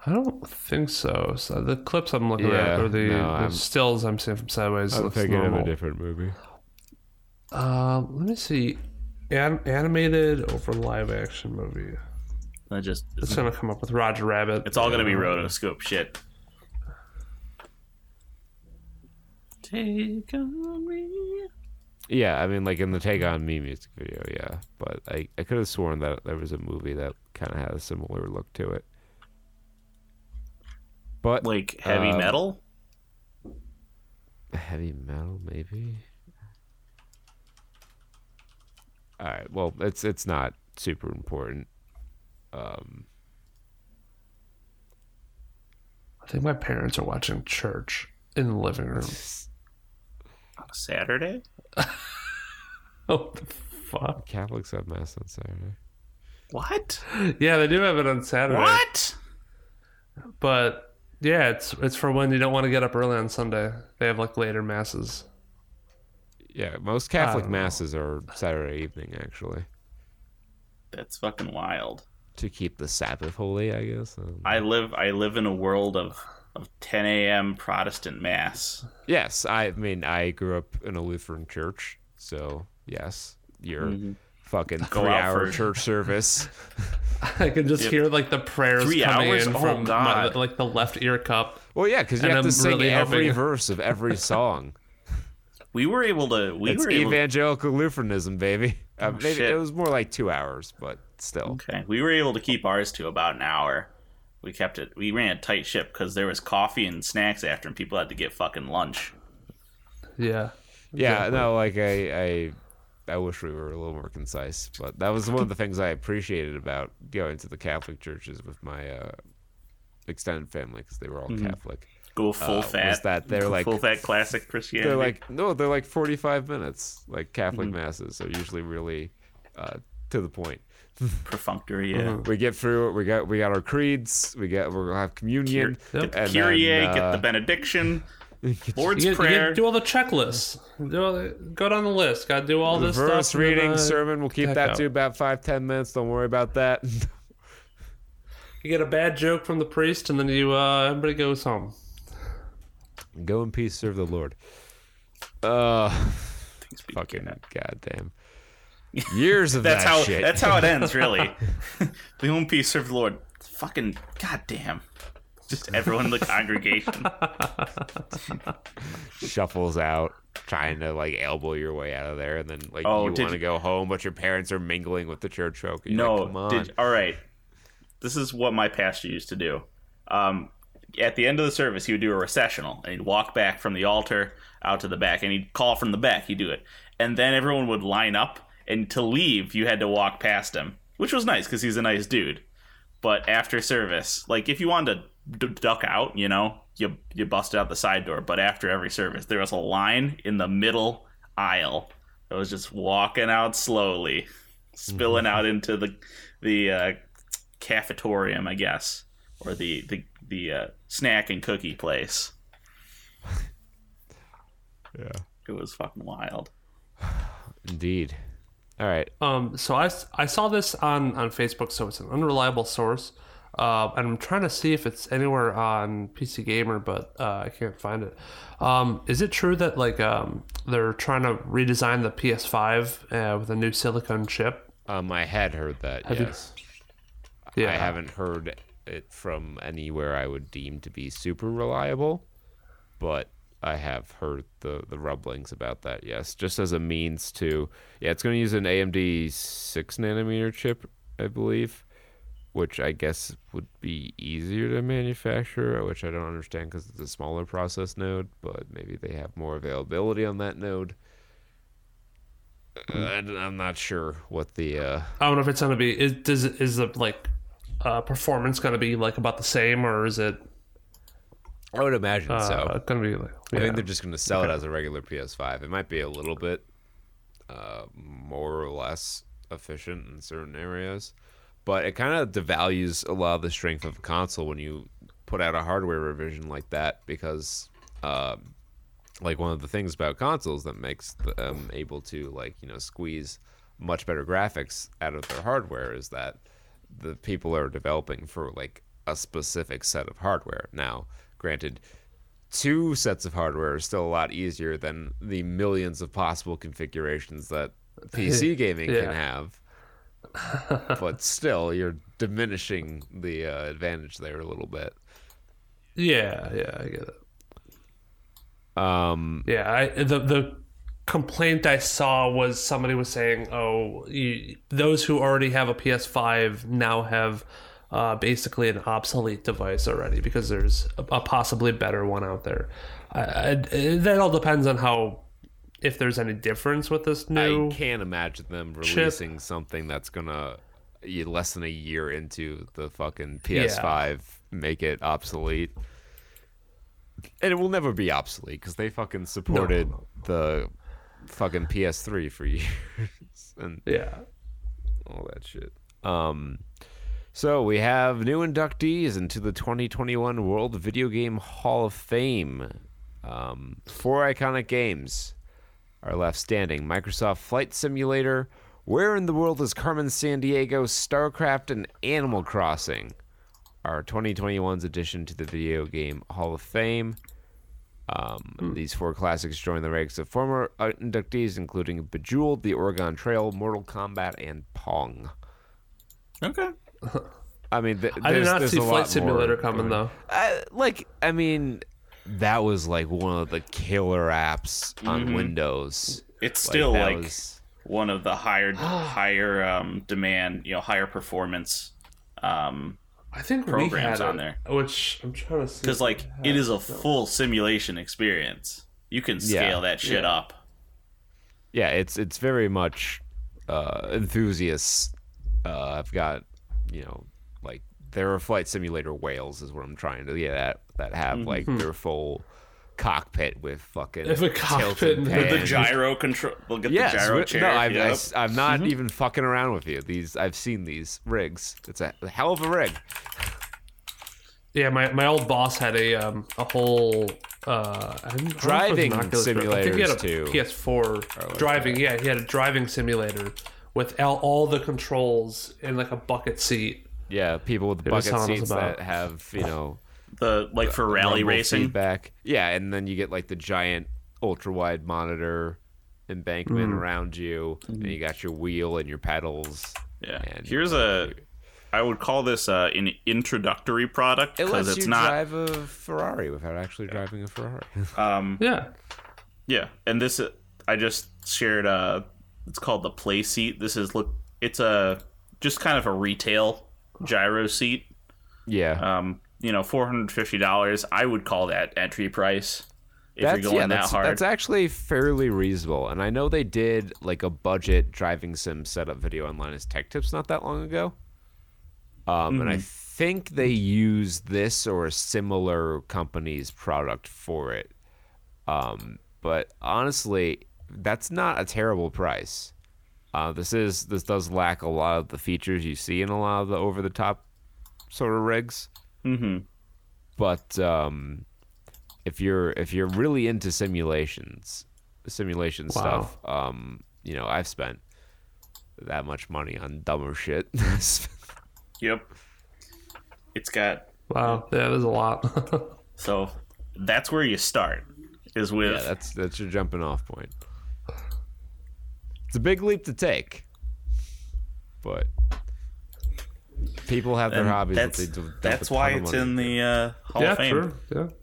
I don't think so. So the clips I'm looking Yeah, at or the, no, the I'm- stills I'm seeing from Sideways I'm looks thinking normal. of a different movie. Uh, let me see. An- animated over live action movie. I just It's gonna come up with Roger Rabbit. it's all gonna be rotoscope shit. Take on me. Yeah, I mean, like in the Take On Me music video, yeah. But I, I could have sworn that there was a movie that kind of had a similar look to it. But Like heavy Um, metal. heavy metal, maybe. All right. Well, it's it's not super important. Um, I think my parents are watching church in the living room. On Saturday. Oh, the fuck. Catholics have mass on Saturday. What? Yeah, they do have it on Saturday. What? But yeah, it's it's for when you don't want to get up early on Sunday. They have like later masses. Yeah, most Catholic don't know. masses are Saturday evening, actually, That's fucking wild. to keep the Sabbath holy. I guess. Um, I live I live in a world of of 10 a.m. Protestant mass. Yes, I mean I grew up in a Lutheran church, so yes, your fucking Go three out hour for- church service. I can just hear like the prayers Three coming hours? in Oh, from my, God. like the left ear cup. Well, yeah, because you And have to I'm sing really every hoping- verse of every song. We were able to we it's were able evangelical Lutheranism, baby. Uh, maybe shit. it was more like two hours, but still. Okay, we were able to keep ours to about an hour. We kept it. We ran a tight ship because there was coffee and snacks after, and people had to get fucking lunch. Yeah. Yeah, no, like I, I, I wish we were a little more concise, but that was one of the things I appreciated about going to the Catholic churches with my uh, extended family because they were all Catholic. Go full Uh, fat. was that they're go like- full fat classic Christianity. They're like no, they're like forty-five minutes. Like Catholic masses are usually really uh, to the point. perfunctory. Yeah. We get through it. We got we got our creeds. We got we're gonna have communion. Get the and Kyrie, then, get uh, the benediction, Lord's You, get, you prayer. do all the checklists. Do all the, go down the list. Got to do all this Verse stuff. reading, uh, sermon. We'll keep that out. to about five ten minutes. Don't worry about that. You get a bad joke from the priest, and then you uh, everybody goes home. Go in peace, serve the Lord. Uh, Thanks be to fucking God. goddamn. Years of That's that how. shit. That's how it ends. Really. the home peace serve the Lord. Fucking goddamn. Just everyone in the congregation. shuffles out, trying to like elbow your way out of there, and then like Oh, you did want to you- go home, but your parents are mingling with the church folk. and you're No, like, come on. did, all right. This is what my pastor used to do. Um, at the end of the service, he would do a recessional, and he'd walk back from the altar out to the back, and he'd call from the back. He'd do it, and then everyone would line up, and to leave, you had to walk past him, which was nice because he's a nice dude. But after service, like if you wanted to d- duck out, you know, you you busted out the side door. But after every service, there was a line in the middle aisle that was just walking out slowly, spilling out into the the uh, cafetorium, I guess, or the the the uh, snack and cookie place. yeah, It was fucking wild. indeed. All right. Um, so I, I saw this on, on Facebook, so it's an unreliable source. Uh, and I'm trying to see if it's anywhere on PC Gamer, but uh, I can't find it. Um, is it true that like um, they're trying to redesign the PS5 uh, with a new silicone chip? Um, I had heard that. Have you- yes, Yeah, I haven't heard it from anywhere I would deem to be super reliable, but I have heard the the rumblings about that. Yes, just as a means to yeah, it's going to use an AMD six nanometer chip, I believe, which I guess would be easier to manufacture, which I don't understand because it's a smaller process node, but maybe they have more availability on that node. Uh, I'm not sure what the uh, I don't know if it's gonna be. Is does is the like uh, performance gonna be like about the same, or is it I would imagine uh, so. gonna be like? I think they're just going to sell it as a regular PS5. It might be a little bit uh, more or less efficient in certain areas, but it kind of devalues a lot of the strength of a console when you put out a hardware revision like that because. Um, like one of the things about consoles that makes them able to like you know squeeze much better graphics out of their hardware is that the people are developing for like a specific set of hardware now granted two sets of hardware is still a lot easier than the millions of possible configurations that pc gaming Yeah. can have but still you're diminishing the uh, advantage there a little bit yeah, yeah, I get it. um Yeah, I, the the complaint I saw was somebody was saying, "Oh, you, those who already have a PS5 now have uh, basically an obsolete device already because there's a, a possibly better one out there." I, I, that all depends on how if there's any difference with this new. I can't imagine them releasing something that's gonna less than a year into the fucking PS5 make it obsolete. And it will never be obsolete because they fucking supported the fucking PS3 for years and Yeah, all that shit. Um, so we have new inductees into the 2021 World Video Game Hall of Fame. Um, four iconic games are left standing: Microsoft Flight Simulator, Where in the World is Carmen Sandiego, StarCraft, and Animal Crossing. Are 2021's addition to the Video Game Hall of Fame. Um, These four classics join the ranks of former inductees, including Bejeweled, The Oregon Trail, Mortal Kombat, and Pong. Okay. I mean, th- I did not there's see Flight Simulator more coming going- though. Uh, like, I mean, that was like one of the killer apps on Windows. It's Like, still like was- one of the higher higher um, demand, you know, higher performance. Um, I think programs we had on it, there. which I'm trying to see. because like it is it had a full simulation experience. You can Yeah. scale that shit Yeah. up. yeah, it's it's very much uh, enthusiasts. Uh, I've got you know like there are flight simulator whales is what I'm trying to get at that have like their full cockpit with fucking If a cockpit tilted with With the gyro control, we'll get Yes, the gyro wi- chair. no, I've, yep. I, am not even fucking around with you. These I've seen these rigs. It's a hell of a rig. Yeah, my, my old boss had a um a whole uh I don't know if it was Driving an Oculus Rift. I think he had a too. PS4 driving. Yeah, he had a driving simulator with all, all the controls in like a bucket seat. Yeah, people with It was bucket seats about- that have you know the like for rally racing. feedback. Yeah, and then you get like the giant ultra wide monitor embankment Mm. around you, and you got your wheel and your pedals. Yeah. And- Here's a. I would call this uh, an introductory product because lets it's you not. drive a Ferrari without actually driving a Ferrari. Um, Yeah. yeah, and this uh, I just shared. Uh, it's called the Play Seat. This is look. It's a just kind of a retail gyro seat. yeah, Um, you know, four hundred fifty dollars. I would call that entry price if that's you're going yeah, that that's, hard. that's actually fairly reasonable. And I know they did like a budget driving sim setup video online as Tech Tips not that long ago. Um, and I think they use this or a similar company's product for it. Um, but honestly, that's not a terrible price. Uh, this is this does lack a lot of the features you see in a lot of the over the top sort of rigs. mm-hmm. But um, if you're if you're really into simulations, simulation stuff, um, you know, I've spent that much money on dumber shit. Yep. It's got Wow. Yeah, there's a lot. so that's where you start is with yeah, that's that's your jumping off point. It's a big leap to take, but people have their and hobbies. that's that they dump that's why it's in the uh, Hall yeah, of Fame. true.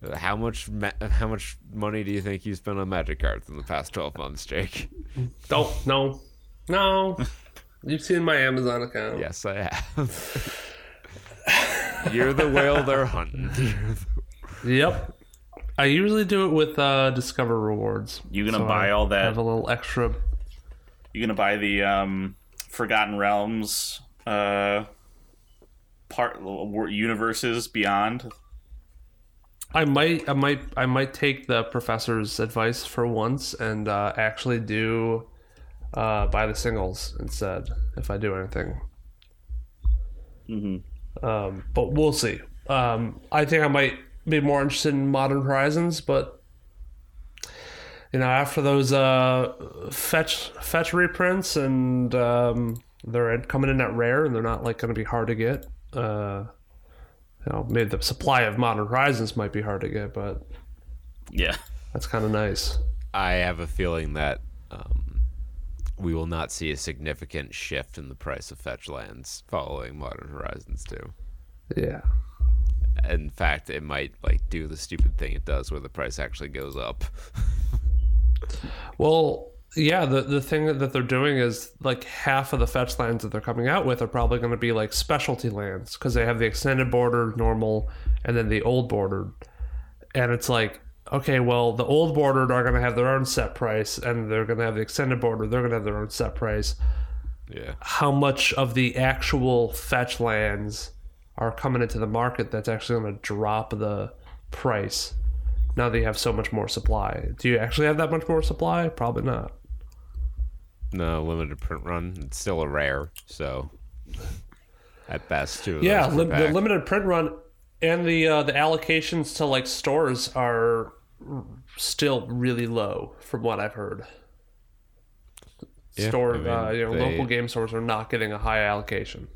Yeah. How much ma- how much money do you think you spent on magic cards in the past twelve months, Jake? Don't no. No. You've seen my Amazon account. Yes, I have. You're the whale they're hunting. Yep. I usually do it with uh, Discover rewards. You gonna So buy I all that? Have a little extra. You gonna buy the um, Forgotten Realms uh, part universes beyond? I might, I might, I might take the professor's advice for once and uh, actually do uh, buy the singles instead if I do anything. Mm-hmm. Um, but we'll see. Um, I think I might be more interested in Modern Horizons, but you know, after those uh, fetch fetch reprints and um, they're coming in at rare and they're not like going to be hard to get. Uh, you know, maybe the supply of Modern Horizons might be hard to get, but Yeah. that's kind of nice. I have a feeling that um, we will not see a significant shift in the price of fetch lands following Modern Horizons 2. Yeah. In fact, it might like do the stupid thing it does where the price actually goes up. Well, yeah, the the thing that they're doing is like half of the fetch lands that they're coming out with are probably going to be like specialty lands because they have the extended border, normal, and then the old bordered. And it's like, okay, well, the old bordered are going to have their own set price, and they're going to have the extended border, they're going to have their own set price. Yeah. How much of the actual fetch lands are coming into the market that's actually going to drop the price now that you have so much more supply? Do you actually have that much more supply? Probably not. No, limited print run. It's still a rare, so at best two. Yeah, lim- the limited print run and the uh, the allocations to like stores are still really low from what I've heard. Yeah, Store, I mean, uh, you know, they- local game stores are not getting a high allocation.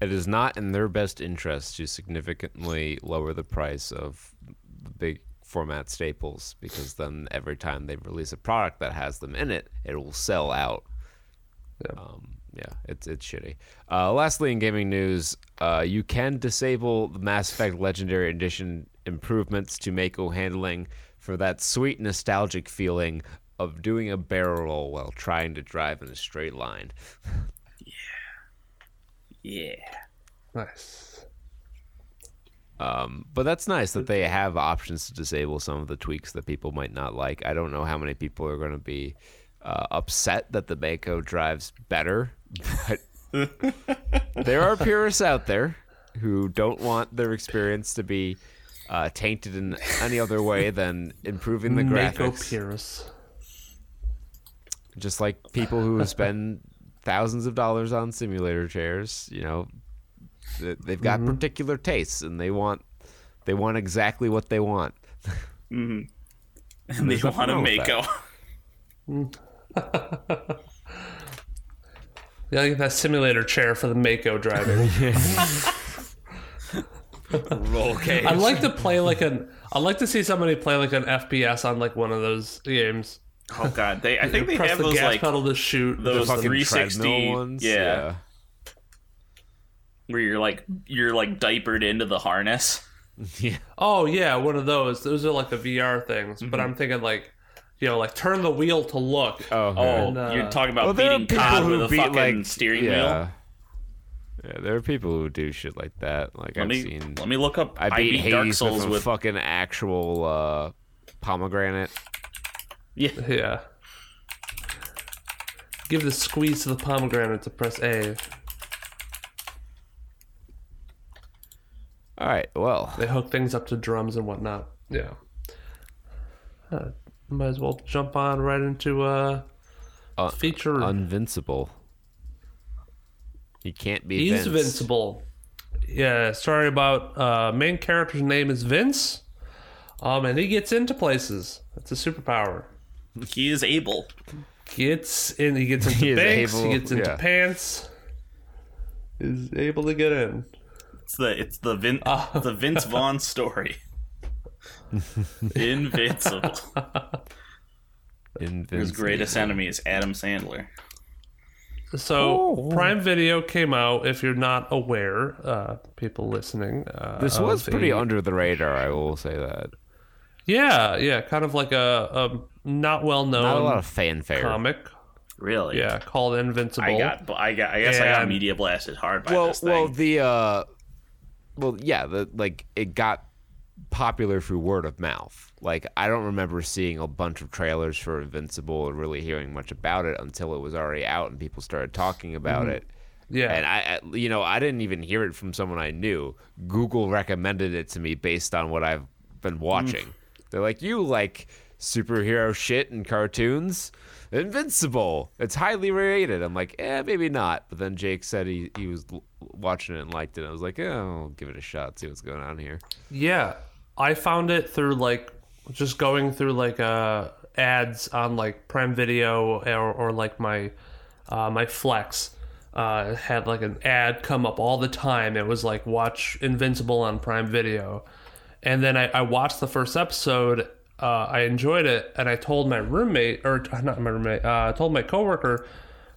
It is not in their best interest to significantly lower the price of the big format staples because then every time they release a product that has them in it, it will sell out. Yeah. Um, yeah, it's it's shitty. Uh, lastly, in gaming news, uh, you can disable the Mass Effect Legendary Edition improvements to Mako handling for that sweet nostalgic feeling of doing a barrel roll while trying to drive in a straight line. Yeah. Yeah. Nice. Um, but that's nice that they have options to disable some of the tweaks that people might not like. I don't know how many people are going to be uh, upset that the Mako drives better, but there are purists out there who don't want their experience to be uh, tainted in any other way than improving the Mako graphics. Pierce. Just like people who spend thousands of dollars on simulator chairs, you know, they've got Mm-hmm. particular tastes and they want they want exactly what they want. And they want a wrong with Mako. Yeah, get that simulator chair for the Mako driving. Roll cage. I'd like to play like an. I'd like to see somebody play like an FPS on like one of those games. Oh god, they I think they Press have the those gas like pedal to shoot. those fucking 360 treadmill ones. yeah, where you're like you're like diapered into the harness. yeah. Oh yeah, one of those. Those are like the VR things. But I'm thinking like, you know, like turn the wheel to look. Oh, Oh, And, uh, you're talking about well, beating people COD who with a beat fucking like steering yeah. wheel. Yeah, there are people who do shit like that. Like Let I've me seen. let me look up. I beat, Dark Hades Souls with a with fucking actual uh, pomegranate. yeah. Yeah. Give the squeeze to the pomegranate to press A. All right. Well, They hook things up to drums and whatnot. Yeah. Uh, might as well jump on right into uh, Uh, feature. Unvincible. He can't be. He's Vince. Invincible. Yeah, sorry about uh main character's name is Vince. Um and he gets into places. That's a superpower. He is able. Gets in he gets into He banks, able- he gets into yeah. pants. Is able to get in. It's the it's the Vin, Ah. the Vince Vaughn story. Invincible. Invincible. His greatest enemy is Adam Sandler. So Oh. Prime Video came out, if you're not aware, uh people listening. Uh, This was pretty a- under the radar. I will say that. Yeah, yeah, kind of like a, a not well known Not a lot of fanfare. comic. Really? Yeah, called Invincible. I got, I got, I guess I got And- media blasted hard by well, this thing. well, the uh, well, yeah, the like it got popular through word of mouth. Like I don't remember seeing a bunch of trailers for Invincible or really hearing much about it until it was already out and people started talking about it. yeah. And I, you know, I didn't even hear it from someone I knew. Google recommended it to me based on what I've been watching. They're like, you like superhero shit and cartoons? Invincible. It's highly rated. I'm like, eh, maybe not. But then Jake said he, he was watching it and liked it. I was like, eh, I'll give it a shot, see what's going on here. Yeah, I found it through like just going through like uh ads on like Prime Video or, or like my uh, my Flex. Uh, had like an ad come up all the time. It was like watch Invincible on Prime Video, and then I, I watched the first episode. Uh, I enjoyed it, and I told my roommate or not my roommate. Uh, I told my coworker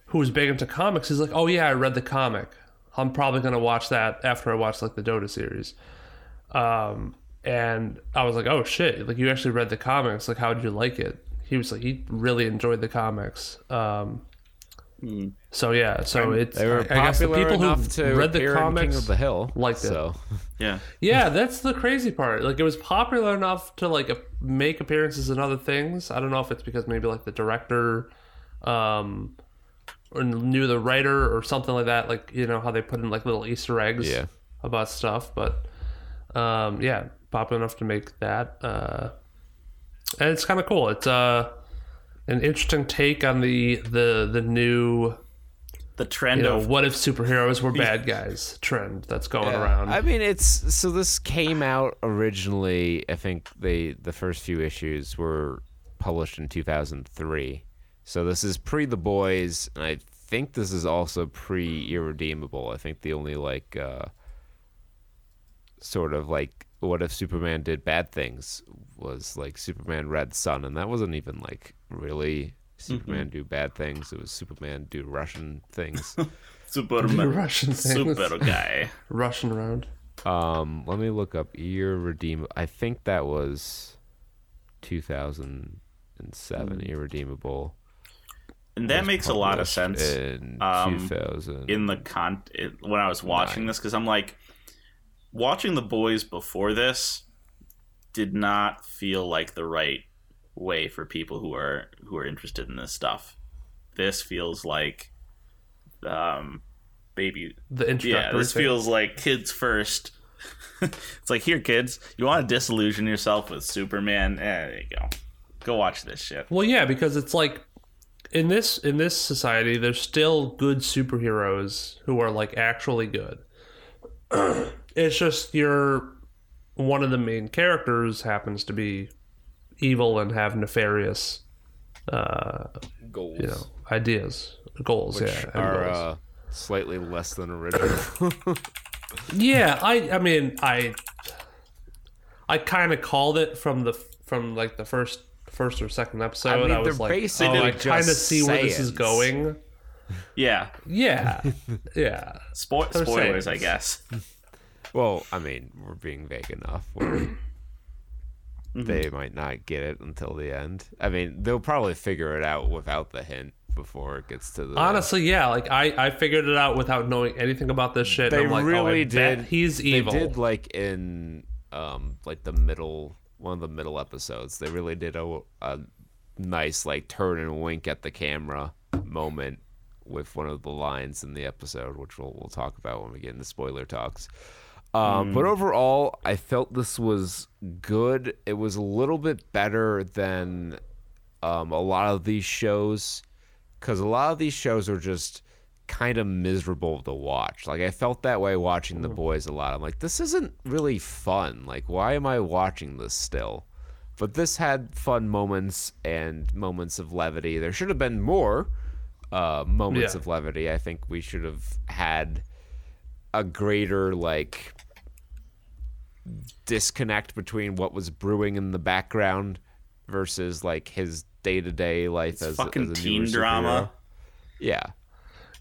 who was big into comics. He's like, "Oh yeah, I read the comic. I'm probably gonna watch that after I watch like the Dota series." um, and I was like, "Oh shit! Like you actually read the comics? Like how did you like it?" He was like, he really enjoyed the comics. Um, So yeah, so it's They were I guess the popular people enough who to read the appear in comics King of the Hill. liked it. so. yeah. yeah, that's the crazy part. Like it was popular enough to like make appearances in other things. I don't know if it's because maybe like the director um or knew the writer or something like that. Like you know how they put in like little Easter eggs Yeah. about stuff, but um yeah, popular enough to make that. Uh and it's kind of cool. It's uh an interesting take on the the the new The trend you know of what if superheroes were bad guys trend that's going around. I mean, it's so this came out originally. I think they the first few issues were published in 2003. So this is pre The Boys, and I think this is also pre Irredeemable. I think the only like uh, sort of like what if Superman did bad things was like Superman Red Sun, and that wasn't even like really Superman do bad things. It was Superman do Russian things. The Superman, Russian things. super guy. Rushing around. Um, let me look up Irredeemable. I think that was and seven. Irredeemable. And that makes a lot of sense In um, 2000. in the con when I was watching this because I'm like watching the boys before this did not feel like the right way for people who are who are interested in this stuff. This feels like um baby The yeah, this thing. feels like kids first. it's like here kids, you want to disillusion yourself with Superman? Eh, there you go. Go watch this shit. Well, yeah, because it's like in this in this society, there's still good superheroes who are like actually good. it's just you're one of the main characters happens to be evil and have nefarious, uh, goals you know, ideas, goals. which yeah, are goals. uh, slightly less than original. Yeah, I I mean I I kind of called it from the from like the first first or second episode. I I, was they're like, basically oh, I kind of see where this is going. Yeah, Yeah, yeah. Spo- spoilers, Saiyans. I guess. well, I mean, we're being vague enough. Where Mm-hmm. They might not get it until the end. I mean, they'll probably figure it out without the hint before it gets to the. Honestly, yeah. Like I, I figured it out without knowing anything about this shit. they and I'm like, really oh, I did. Bet he's they did like in um like the middle one of the middle episodes. They really did a, a nice like turn and wink at the camera moment with one of the lines in the episode, which we'll we'll talk about when we get into spoiler talks. Um, But overall, I felt this was good. It was a little bit better than um, a lot of these shows because a lot of these shows are just kind of miserable to watch. Like I felt that way watching The Boys a lot. I'm like, this isn't really fun. Like, why am I watching this still? But this had fun moments and moments of levity. There should have been more uh, moments Yeah. of levity. I think we should have had a greater like disconnect between what was brewing in the background versus like his day to day life as, fucking as a teen drama. superhero. Yeah,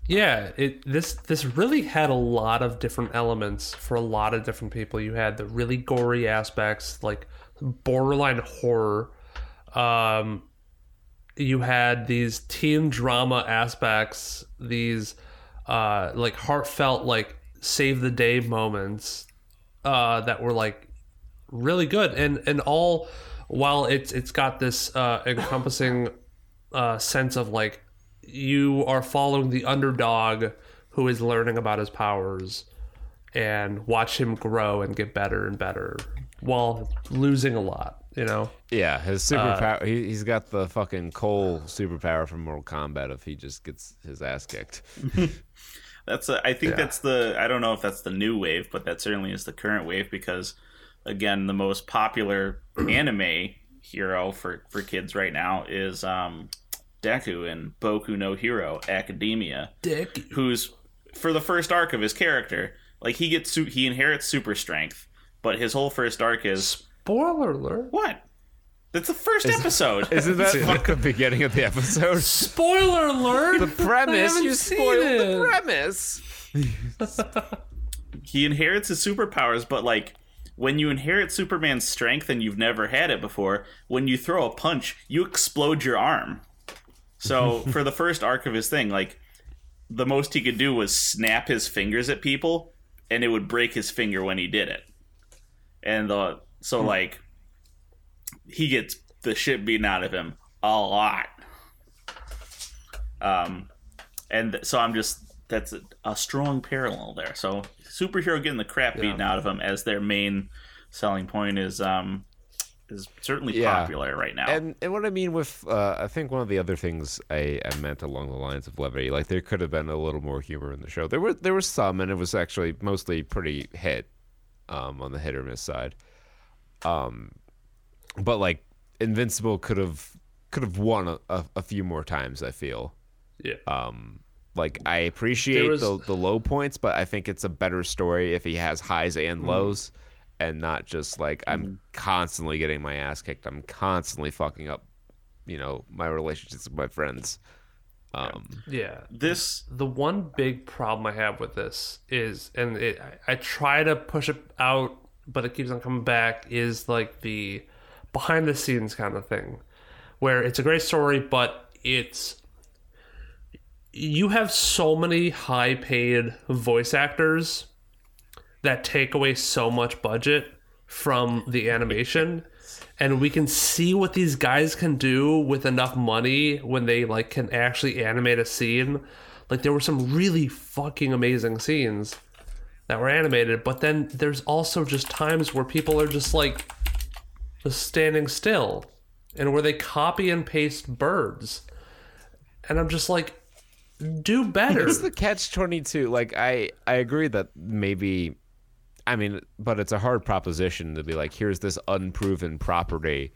Yeah, it this this really had a lot of different elements for a lot of different people. You had the really gory aspects, like borderline horror. Um, you had these teen drama aspects, these uh, like heartfelt, like save the day moments uh, that were like really good, and and all while it's it's got this uh, encompassing uh, sense of like you are following the underdog who is learning about his powers and watch him grow and get better and better while losing a lot you know yeah. His Uh, superpower. he, he's got the fucking Cole superpower from Mortal Kombat. If he just gets his ass kicked. That's a, I think that's the I don't know if that's the new wave, but that certainly is the current wave because again, the most popular anime hero for for kids right now is um Deku in Boku no Hero Academia, dick who's for the first arc of his character, like he gets su- he inherits super strength, but his whole first arc is spoiler alert what? That's the first episode. Isn't that like the beginning of the episode? spoiler alert The premise. You spoiled it. the premise. he inherits his superpowers, but like when you inherit Superman's strength and you've never had it before, when you throw a punch, you explode your arm. So for the first arc of his thing, like the most he could do was snap his fingers at people, and it would break his finger when he did it. And uh, so like he gets the shit beaten out of him a lot. Um, and th- so I'm just that's a, a strong parallel there. So superhero getting the crap beaten out of him as their main selling point is um is certainly Yeah. popular right now. And and what I mean with uh, I think one of the other things I, I meant along the lines of levity, like there could have been a little more humor in the show. There were there was some, and it was actually mostly pretty hit, um, on the hit or miss side. Um, but like Invincible could have could have won a, a, a few more times. I feel. yeah Um, like I appreciate was- the the low points, but I think it's a better story if he has highs and Mm-hmm. Lows, and not just like I'm constantly getting my ass kicked. I'm constantly fucking up, you know, my relationships with my friends. Um, yeah this the one big problem I have with this is, and it, I, I try to push it out, but it keeps on coming back, is like the behind the scenes kind of thing, where it's a great story, but it's you have so many high paid voice actors that take away so much budget from the animation. And we can see what these guys can do with enough money when they like can actually animate a scene. Like there were some really fucking amazing scenes that were animated but then there's also just times where people are just like just standing still and where they copy and paste birds. And i'm just like do better. It's the catch twenty two. Like I, I agree that maybe, I mean, but it's a hard proposition to be like, here's this unproven property,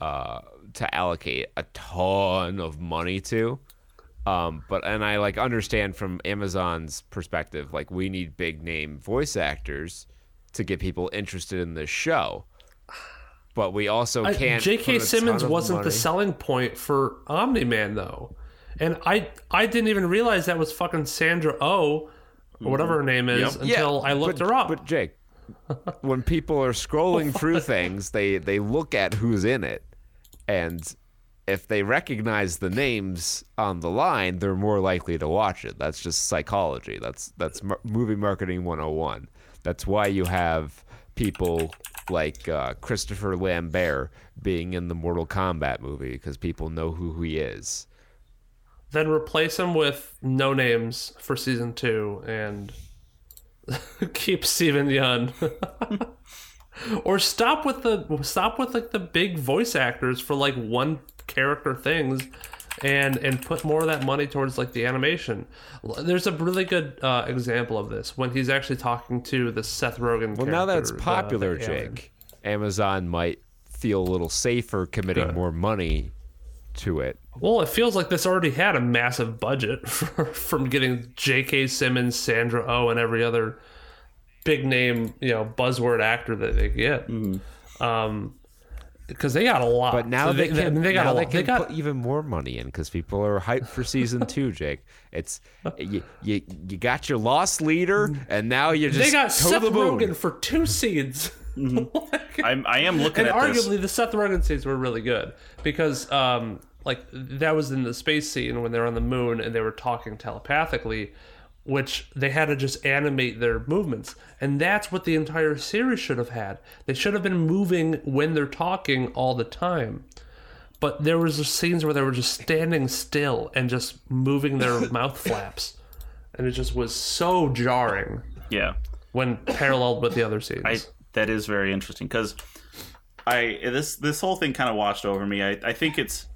uh, to allocate a ton of money to. Um, but and I like understand from Amazon's perspective, like we need big name voice actors to get people interested in this show. But we also can't. J.K. put a Simmons wasn't the selling point for Omni Man though, and I I didn't even realize that was fucking Sandra Oh or whatever her name is Yep. until I looked but, her up. But Jake, when people are scrolling through things, they they look at who's in it, and if they recognize the names on the line, they're more likely to watch it. That's just psychology. That's that's mar- movie marketing 101. That's why you have people like uh, Christopher Lambert being in the Mortal Kombat movie because people know who he is. Then replace him with no names for season two and keep Steven Yeun. or stop with the stop with like the big voice actors for like one character things and and put more of that money towards like the animation. There's a really good uh, example of this when he's actually talking to the Seth Rogen. Well, now that it's character, the- popular, alien. Jake, Amazon might feel a little safer committing Good. more money to it. Well, it feels like this already had a massive budget for, from getting J.K. Simmons, Sandra Oh, and every other big name, you know, buzzword actor that they get. Um, because they got a lot. But now So they, can, I mean, they got now a they can They got put even more money in because people are hyped for season two. Jake, it's you, you, you got your lost leader, and now you just they got Seth the. Rogen for two scenes. I'm, I am looking and at this. arguably the Seth Rogen scenes were really good because um like that was in the space scene when they were on the moon and they were talking telepathically which they had to just animate their movements. And that's what the entire series should have had. They should have been moving when they're talking all the time. But there was scenes where they were just standing still and just moving their mouth flaps. And it just was so jarring yeah. when paralleled with the other scenes. I that is very interesting because I this this whole thing kind of washed over me. I, I think it's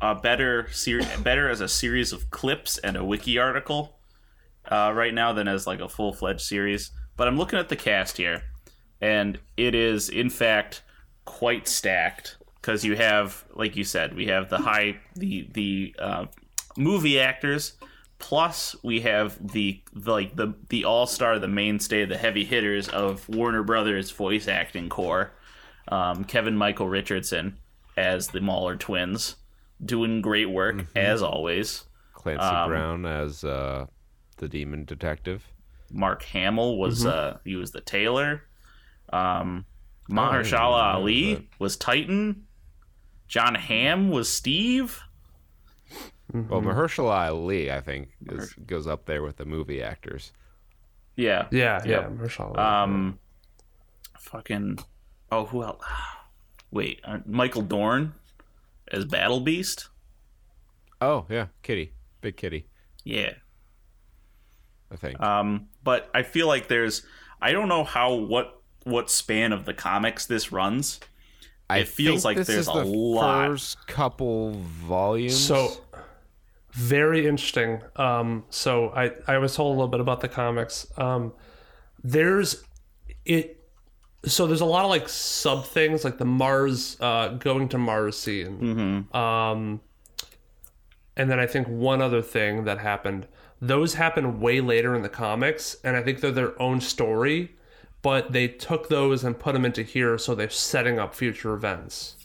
a better ser- better as a series of clips and a wiki article uh, right now than as like a full fledged series. But I'm looking at the cast here, and it is in fact quite stacked because you have, like you said, we have the high the the uh, movie actors. Plus, we have the, the like the the all star, the mainstay, the heavy hitters of Warner Brothers voice acting core, um, Kevin Michael Richardson as the Mauler twins, doing great work as always. Clancy Um, Brown as uh, the demon detective. Mark Hamill was uh, he was the tailor. Um, Oh, I didn't Mahershala know Ali that. was Titan. Jon Hamm was Steve. Well, Mahershala Ali, I think, is, goes up there with the movie actors. Yeah, yeah yeah Yep. Mahershala. Um, fucking. Oh, who else? Wait, uh, Michael Dorn as Battle Beast. Oh yeah, Kitty, big Kitty, Yeah. I think. Um, but I feel like there's. I don't know how what what span of the comics this runs. I it feels think like this there's is a the lot. First couple volumes. So very interesting. Um, so I I was told a little bit about the comics. Um, there's it. So there's a lot of like sub things, like the Mars uh, going to Mars scene. Um, and then I think one other thing that happened. Those happen way later in the comics, and I think they're their own story. But they took those and put them into here, so they're setting up future events.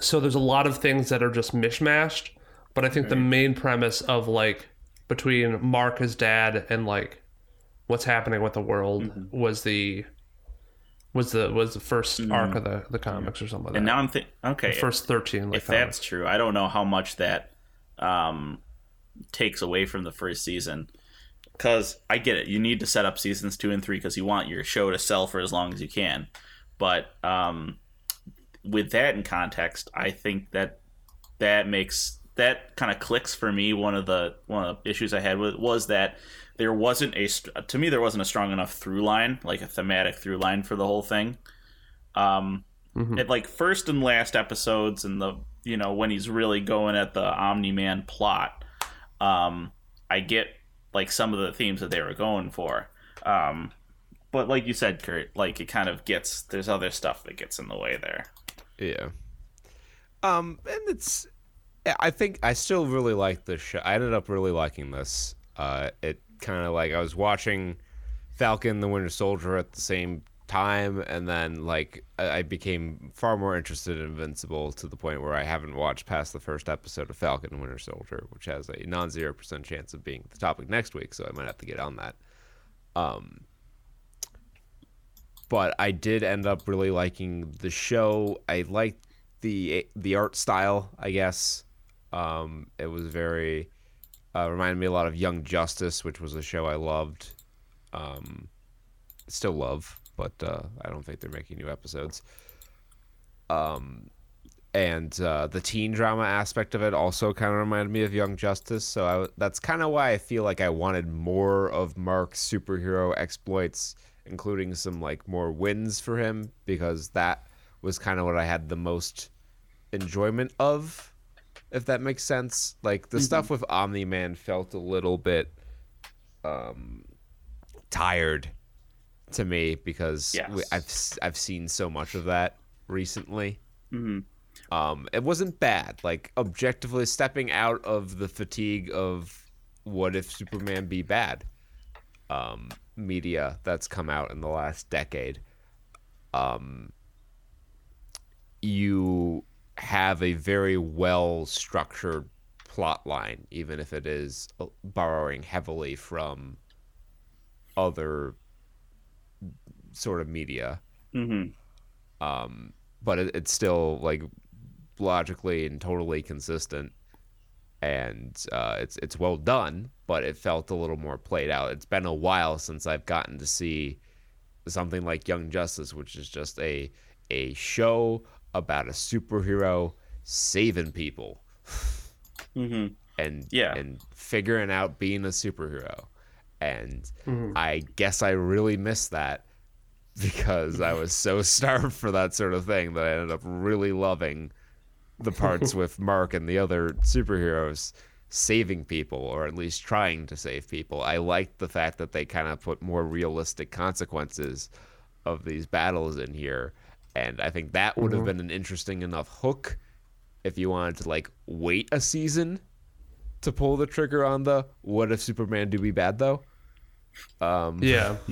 So there's a lot of things that are just mishmashed, but I think the main premise of like between Mark, his dad, and like what's happening with the world was the Was the was the first arc of the, the comics or something like And that? now I'm thinking, okay, the first thirteen. Like if that's true, I don't know how much that um, takes away from the first season. Because I get it, you need to set up seasons two and three because you want your show to sell for as long as you can. But um, with that in context, I think that that makes that kind of clicks for me. One of the one of the issues I had with was that there wasn't a to me there wasn't a strong enough through line, like a thematic through line for the whole thing. Um, at like first and last episodes and the you know when he's really going at the Omni Man plot, um, I get like some of the themes that they were going for. Um, but like you said, Kurt, like it kind of gets there's other stuff that gets in the way there. Yeah. Um, and it's. I think I still really like this show. I ended up really liking this. Uh, it kind of like I was watching Falcon the Winter Soldier at the same time, and then like I became far more interested in Invincible to the point where I haven't watched past the first episode of Falcon and Winter Soldier, which has a non-zero percent chance of being the topic next week. So I might have to get on that. Um, but I did end up really liking the show. I liked the the art style, I guess. Um, it was very uh, reminded me a lot of Young Justice, which was a show I loved. Um, still love, but uh, I don't think they're making new episodes. Um, and uh, the teen drama aspect of it also kind of reminded me of Young Justice. So I, that's kind of why I feel like I wanted more of Mark's superhero exploits, including some like more wins for him, because that was kind of what I had the most enjoyment of, if that makes sense. Like the stuff with Omni Man felt a little bit um, tired to me because Yes. we, I've I've seen so much of that recently. Mhm. Um, it wasn't bad. Like objectively stepping out of the fatigue of what if Superman be bad um, media that's come out in the last decade. Um, you have a very well structured plot line, even if it is uh, borrowing heavily from other sort of media Mm-hmm. um, but it, it's still like logically and totally consistent, and uh, it's it's well done. But it felt a little more played out. It's been a while since I've gotten to see something like Young Justice, which is just a a show about a superhero saving people Mm-hmm. and Yeah. and figuring out being a superhero. And Mm-hmm. I guess I really missed that because I was so starved for that sort of thing that I ended up really loving the parts with Mark and the other superheroes saving people or at least trying to save people. I liked the fact that they kind of put more realistic consequences of these battles in here. And I think that would have been an interesting enough hook if you wanted to like wait a season to pull the trigger on the what if Superman do be bad though? Um, Yeah.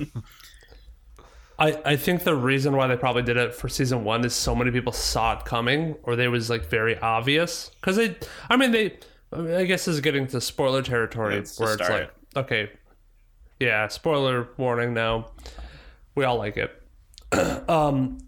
I, I think the reason why they probably did it for season one is so many people saw it coming, or they was like very obvious. Because they, I mean, they, I, mean, I guess this is getting to spoiler territory Let's where it's like, okay, yeah, spoiler warning now. We all like it. um,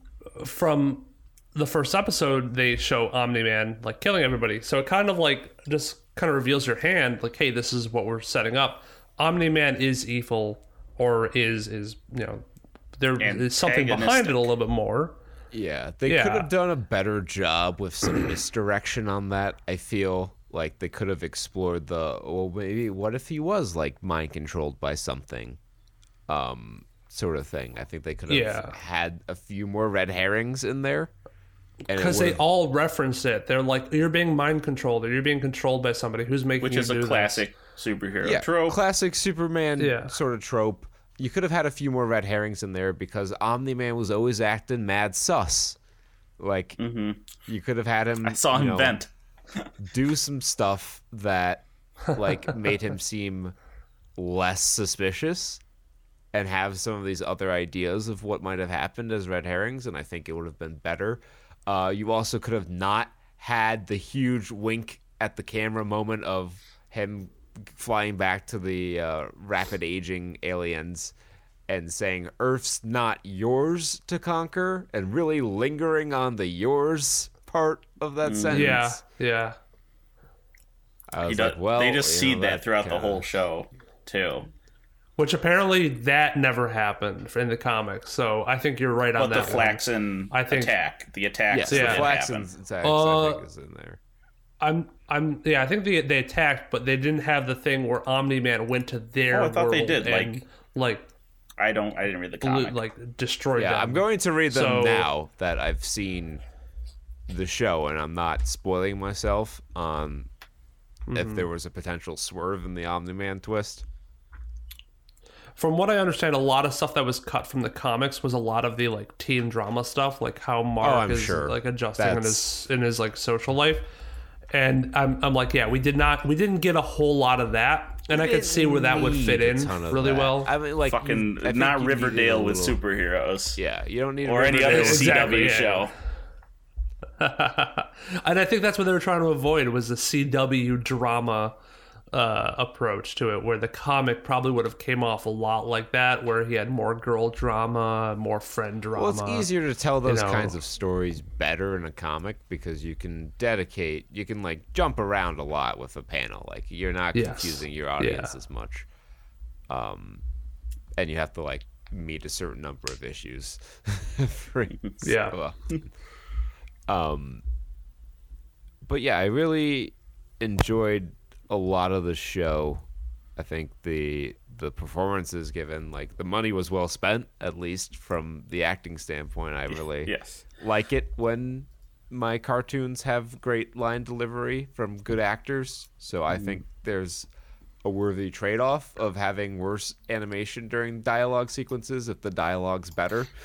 from the first episode, they show Omni Man like killing everybody. So it kind of like just kind of reveals your hand, like, hey, this is what we're setting up. Omni Man is evil, or is is you know there is something behind it a little bit more. Yeah, they Yeah. could have done a better job with some misdirection on that. I feel like they could have explored the well, maybe what if he was like mind controlled by something, um, sort of thing. I think they could have Yeah. had a few more red herrings in there. Because they all reference it. They're like, you're being mind controlled, or you're being controlled by somebody who's making Which you is do a this." classic superhero yeah, trope. classic Superman Yeah. sort of trope. You could have had a few more red herrings in there because Omni Man was always acting mad sus. Like you could have had him. Mm-hmm. I saw you him know, vent. do some stuff that like made him seem less suspicious and have some of these other ideas of what might have happened as red herrings and i think it would have been better uh, you also could have not had the huge wink at the camera moment of him flying back to the uh, rapid aging aliens and saying Earth's not yours to conquer and really lingering on the yours part of that sentence. Yeah, yeah. I was does, like, well, they just you know, seed that throughout the kinda- whole show too. Which apparently that never happened in the comics. So I think you're right on But the that. one. Flaxan I think- attack, the attacks Yes, that the Yeah. did happen. Flaxan's attacks, I Uh, think, is in there. I'm, I'm, yeah. I think they they attacked, but they didn't have the thing where Omni Man went to their Oh, I thought they did, and, like- like, I don't. I didn't read the blew, comic. like destroyed Yeah, them. I'm going to read them So- now that I've seen the show and I'm not spoiling myself on Mm-hmm. if there was a potential swerve in the Omni Man twist. From what I understand, a lot of stuff that was cut from the comics was a lot of the like teen drama stuff, like how Mark Oh, I'm is sure. like adjusting in his in his like social life. And I'm I'm like, yeah, we did not we didn't get a whole lot of that, and I could see where that would fit in really that. well. I mean, like Fucking I not Riverdale a with little- superheroes Yeah, you don't need or any other Riverdale. Exactly, CW yeah. show. and I think that's what they were trying to avoid was the CW drama uh, approach to it, where the comic probably would have came off a lot like that, where he had more girl drama, more friend drama. Well, it's easier to tell those know. kinds of stories better in a comic because you can dedicate, you can like jump around a lot with a panel. Like you're not Yes. confusing your audience as much. Um, and you have to like meet a certain number of issues. Yeah. um, but yeah, I really enjoyed a lot of the show. I think the the performances given, like the money was well spent, at least from the acting standpoint. I really Yes. like it when my cartoons have great line delivery from good actors. So I think there's a worthy trade off of having worse animation during dialogue sequences if the dialogue's better.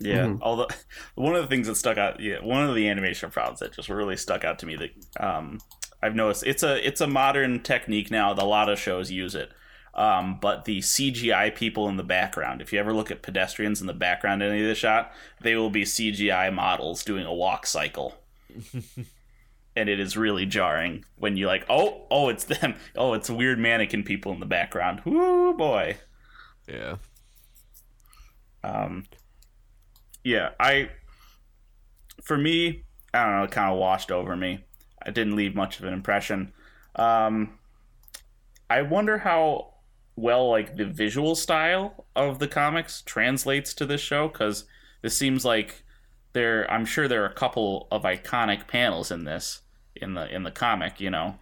Yeah. Although one of the things that stuck out, yeah, one of the animation problems that just really stuck out to me that um, I've noticed it's a it's a modern technique now. A lot of shows use it. Um, but the CGI people in the background, if you ever look at pedestrians in the background in any of the shot, they will be CGI models doing a walk cycle. and it is really jarring when you're like, oh, oh, it's them. Oh, it's weird mannequin people in the background. Whoo boy. Yeah. Um, yeah, I for me, I don't know, it kind of washed over me. I didn't leave much of an impression. Um, I wonder how well like the visual style of the comics translates to this show because this seems like there. I'm sure there are a couple of iconic panels in this in the in the comic, you know,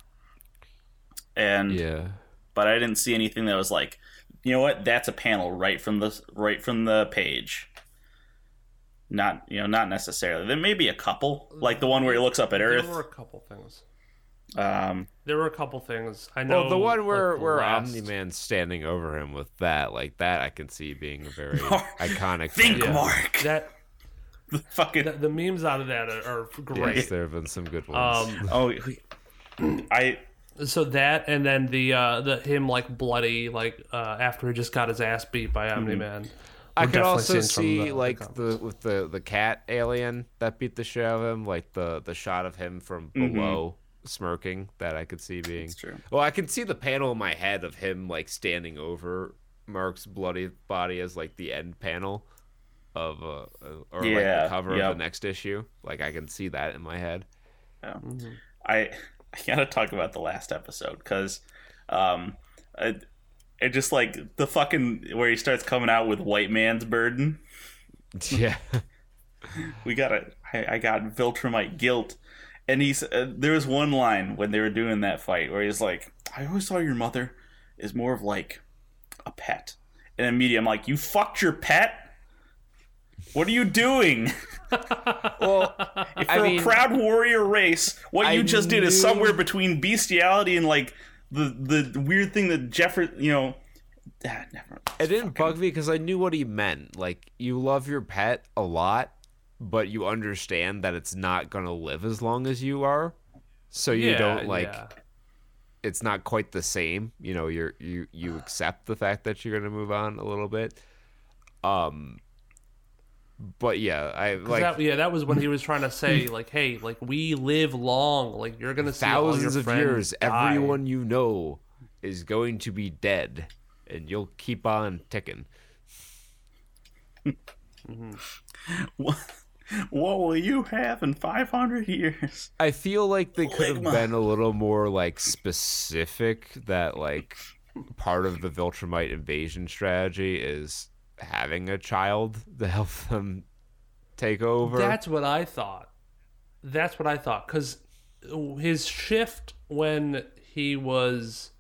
and Yeah. but I didn't see anything that was like, you know what, that's a panel right from the right from the page. Not you know, not necessarily. There may be a couple, like the one where he looks up at Earth. there were a couple things. Um, There were a couple things. I know. Well, the one where like, the where last- Omni Man's standing over him with that, like that, I can see being a very iconic. think, panel. Mark. that the Fucking the, the memes out of that are, are great. Yes, there have been some good ones. Um, oh, I so that and then the uh the him like bloody like uh after he just got his ass beat by Omni Man. I We're could also see the- the like comics. the with the the cat alien that beat the shit out of him, like the the shot of him from below smirking that I could see being. true. Well, I can see the panel in my head of him like standing over Mark's bloody body as like the end panel of uh, uh, or like the cover yep. of the next issue. Like I can see that in my head. Yeah, I I gotta talk about the last episode because um, I, it just like the fucking where he starts coming out with white man's burden. Yeah. we got it. I got Viltrumite guilt, and he's uh, there was one line when they were doing that fight where he's like, "I always thought your mother is more of like a pet," and immediately I'm like, "You fucked your pet." What are you doing? well, If I for mean- a proud warrior race, what I you just did is somewhere between bestiality and like the the weird thing that Jeffrey, you know, ah, never. It didn't bug me because I knew what he meant. Like, you love your pet a lot, but you understand that it's not gonna live as long as you are, so you Yeah, don't like. yeah. It's not quite the same. You know, you're you you accept the fact that you're gonna move on a little bit. Um, but yeah, I 'Cause like that, yeah, that was when he was trying to say like, "Hey, like we live long. Like you're gonna see all your thousands of years. die. Everyone you know is going to be dead. and you'll keep on ticking. Mm-hmm. What, what will you have in 500 years? I feel like they could have been a little more like specific that like part of the Viltrumite invasion strategy is having a child to help them take over. That's what I thought. That's what I thought. Because his shift when he was,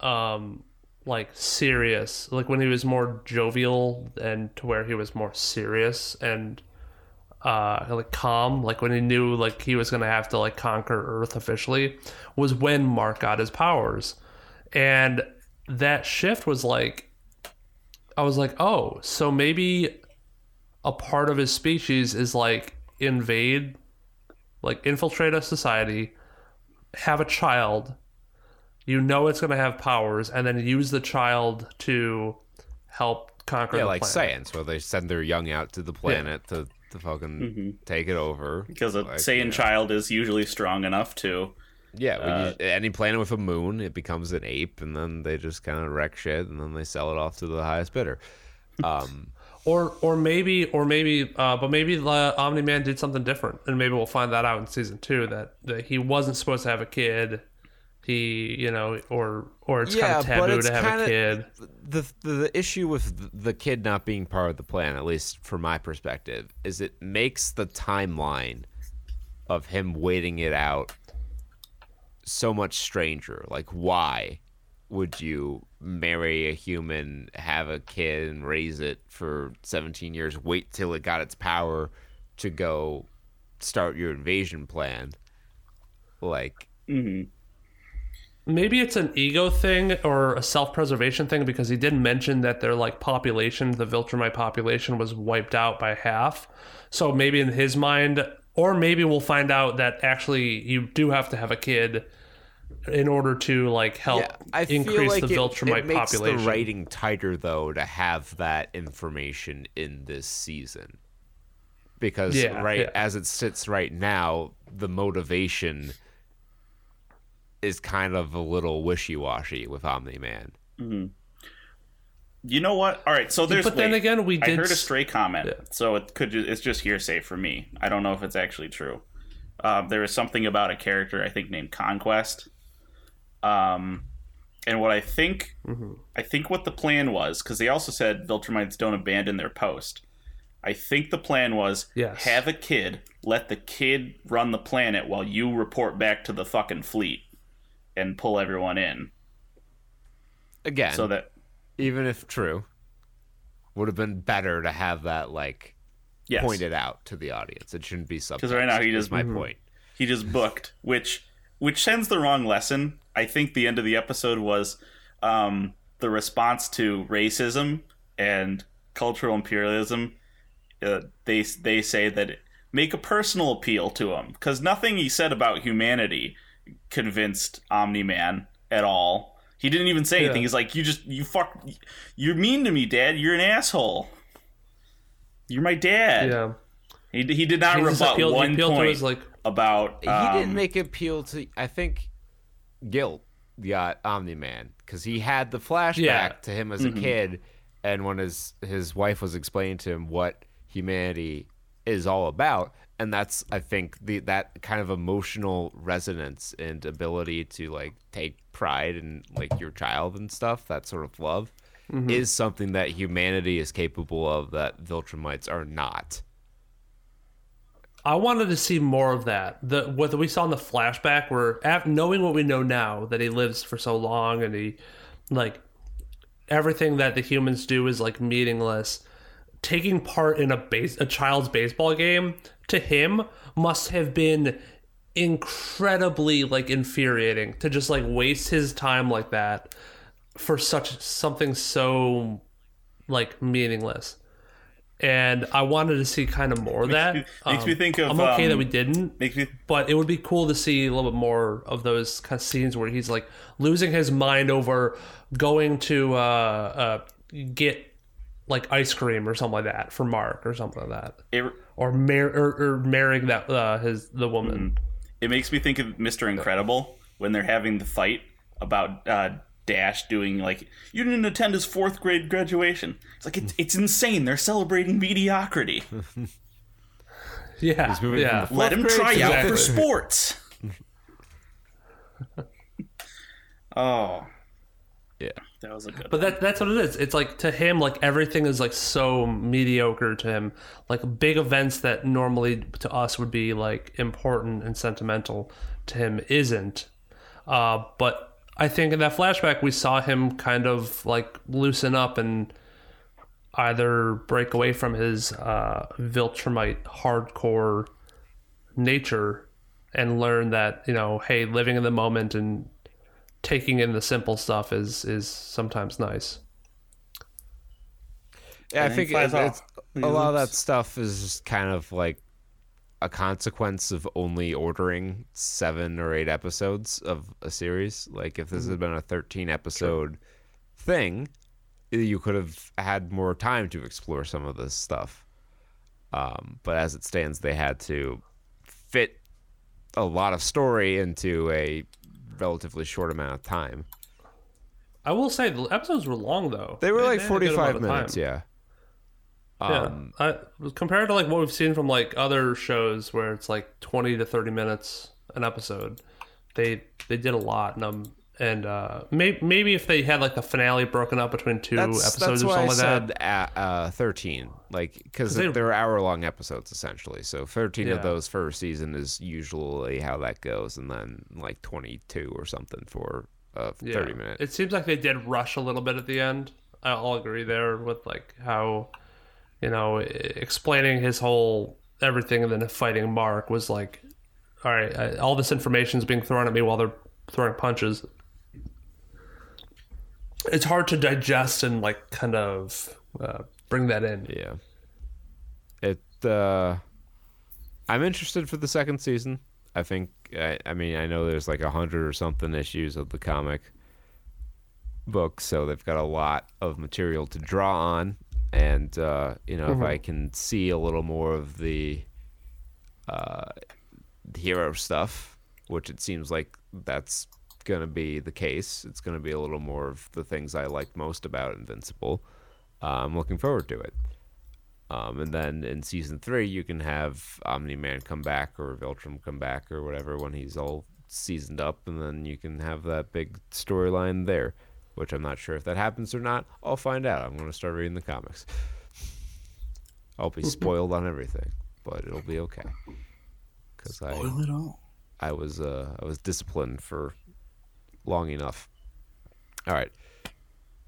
um, like serious, like when he was more jovial and to where he was more serious and, uh, like calm, like when he knew like he was gonna have to like conquer Earth officially, was when Mark got his powers, and that shift was like, I was like, oh, so maybe a part of his species is like invade, like infiltrate a society, have a child. You know it's going to have powers, and then use the child to help conquer yeah, the like planet. science, where they send their young out to the planet to, to fucking mm-hmm. take it over. Because a Like, Saiyan you know. child is usually strong enough to. Yeah, when Uh, you, any planet with a moon, it becomes an ape, and then they just kind of wreck shit, and then they sell it off to the highest bidder. Um, Or or maybe or maybe uh, but maybe the Omni Man did something different, and maybe we'll find that out in season two that, that he wasn't supposed to have a kid. He you know or or it's Yeah, kind of taboo to have a kid. the, the the issue with the kid not being part of the plan, at least from my perspective, is it makes the timeline of him waiting it out so much stranger. Like, why would you marry a human, have a kid, and raise it for 17 years, wait till it got its power to go start your invasion plan? Like, mm-hmm. Maybe it's an ego thing or a self-preservation thing because he did mention that their like population, the Viltrumite population, was wiped out by half. So maybe in his mind, or maybe we'll find out that actually you do have to have a kid in order to like help Yeah, I feel increase like the it, Viltrumite it makes population. the writing tighter though to have that information in this season because Yeah, right yeah. as it sits right now, the motivation is kind of a little wishy-washy with Omni Man. You know what? All right, so there's. but then wait, again, we I heard a stray comment, so it could. ju- It's just hearsay for me. I don't know if it's actually true. Um, there was something about a character I think named Conquest. Um, and what I think, Mm-hmm. I think what the plan was, because they also said Viltrumites don't abandon their post. I think the plan was Yes. have a kid, let the kid run the planet while you report back to the fucking fleet and pull everyone in, Again, so that even if true, would have been better to have that like yes, pointed out to the audience. It shouldn't be something because right now he just- my Mm-hmm. point. he just booked, which which sends the wrong lesson. I think the end of the episode was um, the response to racism and cultural imperialism. Uh, they they say that it, make a personal appeal to him because nothing he said about humanity convinced Omni Man at all. He didn't even say anything. He's like, "You just you fuck, you're mean to me, Dad. You're an asshole. You're my dad." yeah, He, he did not he rebut appealed, he one appealed to point his like about. he um, didn't make it appeal to i think guilt got uh, omni-man because he had the flashback Yeah. to him as a mm-hmm. kid and when his his wife was explaining to him what humanity is all about and that's i think the that kind of emotional resonance and ability to like take pride in like your child and stuff that sort of love mm-hmm. is something that humanity is capable of that viltrumites are not I wanted to see more of that. The what we saw in the flashback, where af- knowing what we know now, that he lives for so long and he, like, everything that the humans do is like meaningless. Taking part in a base a child's baseball game to him must have been incredibly like infuriating to just like waste his time like that for such something so like meaningless and I wanted to see kind of more of that. me- makes me think of, I'm okay um, that we didn't, Makes me but it would be cool to see a little bit more of those kind of scenes where he's like losing his mind over going to uh, uh, get like ice cream or something like that for Mark or something like that, it, or mar- or, or marrying that uh, his the woman. it makes me think of Mr. Incredible when they're having the fight about uh, Dash doing like you didn't attend his fourth grade graduation. It's like it's, it's insane. They're celebrating mediocrity. Yeah, moving yeah. from Let him try to out for sports. oh, Yeah. that was a good. But that that's what it is. It's like to him, like everything is like so mediocre to him. Like big events that normally to us would be like important and sentimental to him isn't. Uh, but I think in that flashback we saw him kind of like loosen up and either break away from his uh, Viltrumite hardcore nature and learn that you know, hey, living in the moment and taking in the simple stuff is is sometimes nice. Yeah, I And he think flies it- it's, a lot of that stuff is just kind of like a consequence of only ordering seven or eight episodes of a series. Like if this Mm-hmm. had been a thirteen episode thing, you could have had more time to explore some of this stuff. Um, but as it stands, they had to fit a lot of story into a relatively short amount of time. I will say the episodes were long though. They were like good forty five minutes, yeah. Yeah, Um, I, compared to like what we've seen from like other shows where it's like twenty to thirty minutes an episode, they they did a lot. And um, and uh, maybe maybe if they had like the finale broken up between two that's, episodes that's or something I like said that. uh, uh, 13 like because they- they're hour long episodes essentially so 13 Yeah. of those first season is usually how that goes and then like 22 or something for a 30 Yeah. minute It seems like they did rush a little bit at the end. I'll agree there with like how, you know, explaining his whole everything and then fighting Mark was like, all right, I, all this information is being thrown at me while they're throwing punches. It's hard to digest and like kind of uh, bring that in. yeah. It uh i'm interested for the second season. I think I, I mean i know there's like a hundred or something issues of the comic book so they've got a lot of material to draw on. And uh you know if i can see a little more of the uh hero stuff which it seems like that's gonna be the case it's gonna be a little more of the things i liked most about invincible uh, i'm looking forward to it um, and then in season three, you can have Omni Man come back or Viltrum come back or whatever when he's all seasoned up, and then you can have that big storyline there. Which I'm not sure if that happens or not. I'll find out. I'm going to start reading the comics. I'll be spoiled on everything, but it'll be okay. Because I Boil it all. I was uh, I was disciplined for long enough. All right.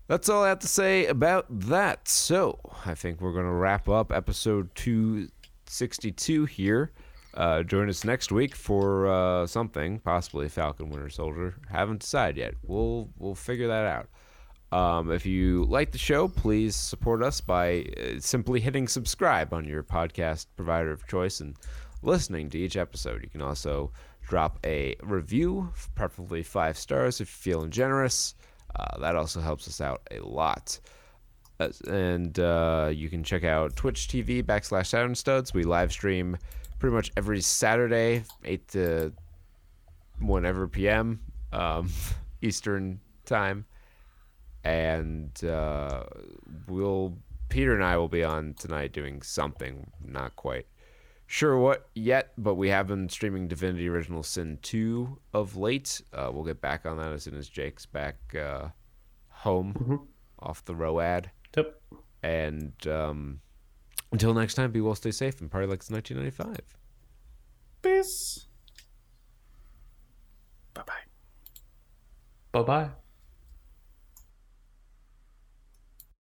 That's all I have to say about that. So I think we're gonna wrap up episode two sixty two here. Uh, join us next week for uh, something, possibly Falcon Winter Soldier. Haven't decided yet. We'll we'll figure that out. Um, if you like the show, please support us by uh, simply hitting subscribe on your podcast provider of choice and listening to each episode. You can also drop a review, preferably five stars if you're feeling generous. Uh, that also helps us out a lot. Uh, and uh, you can check out Twitch TV backslash Saturn Studs. We live stream pretty much every Saturday, 8 to whenever PM um, Eastern time. And uh, we'll Peter and I will be on tonight doing something, not quite sure what yet, but we have been streaming Divinity Original Sin 2 of late. Uh, we'll get back on that as soon as Jake's back uh, home off the ROAD. Yep. And um, until next time, be well, stay safe, and party like it's 1995. Peace. Bye bye. Bye bye.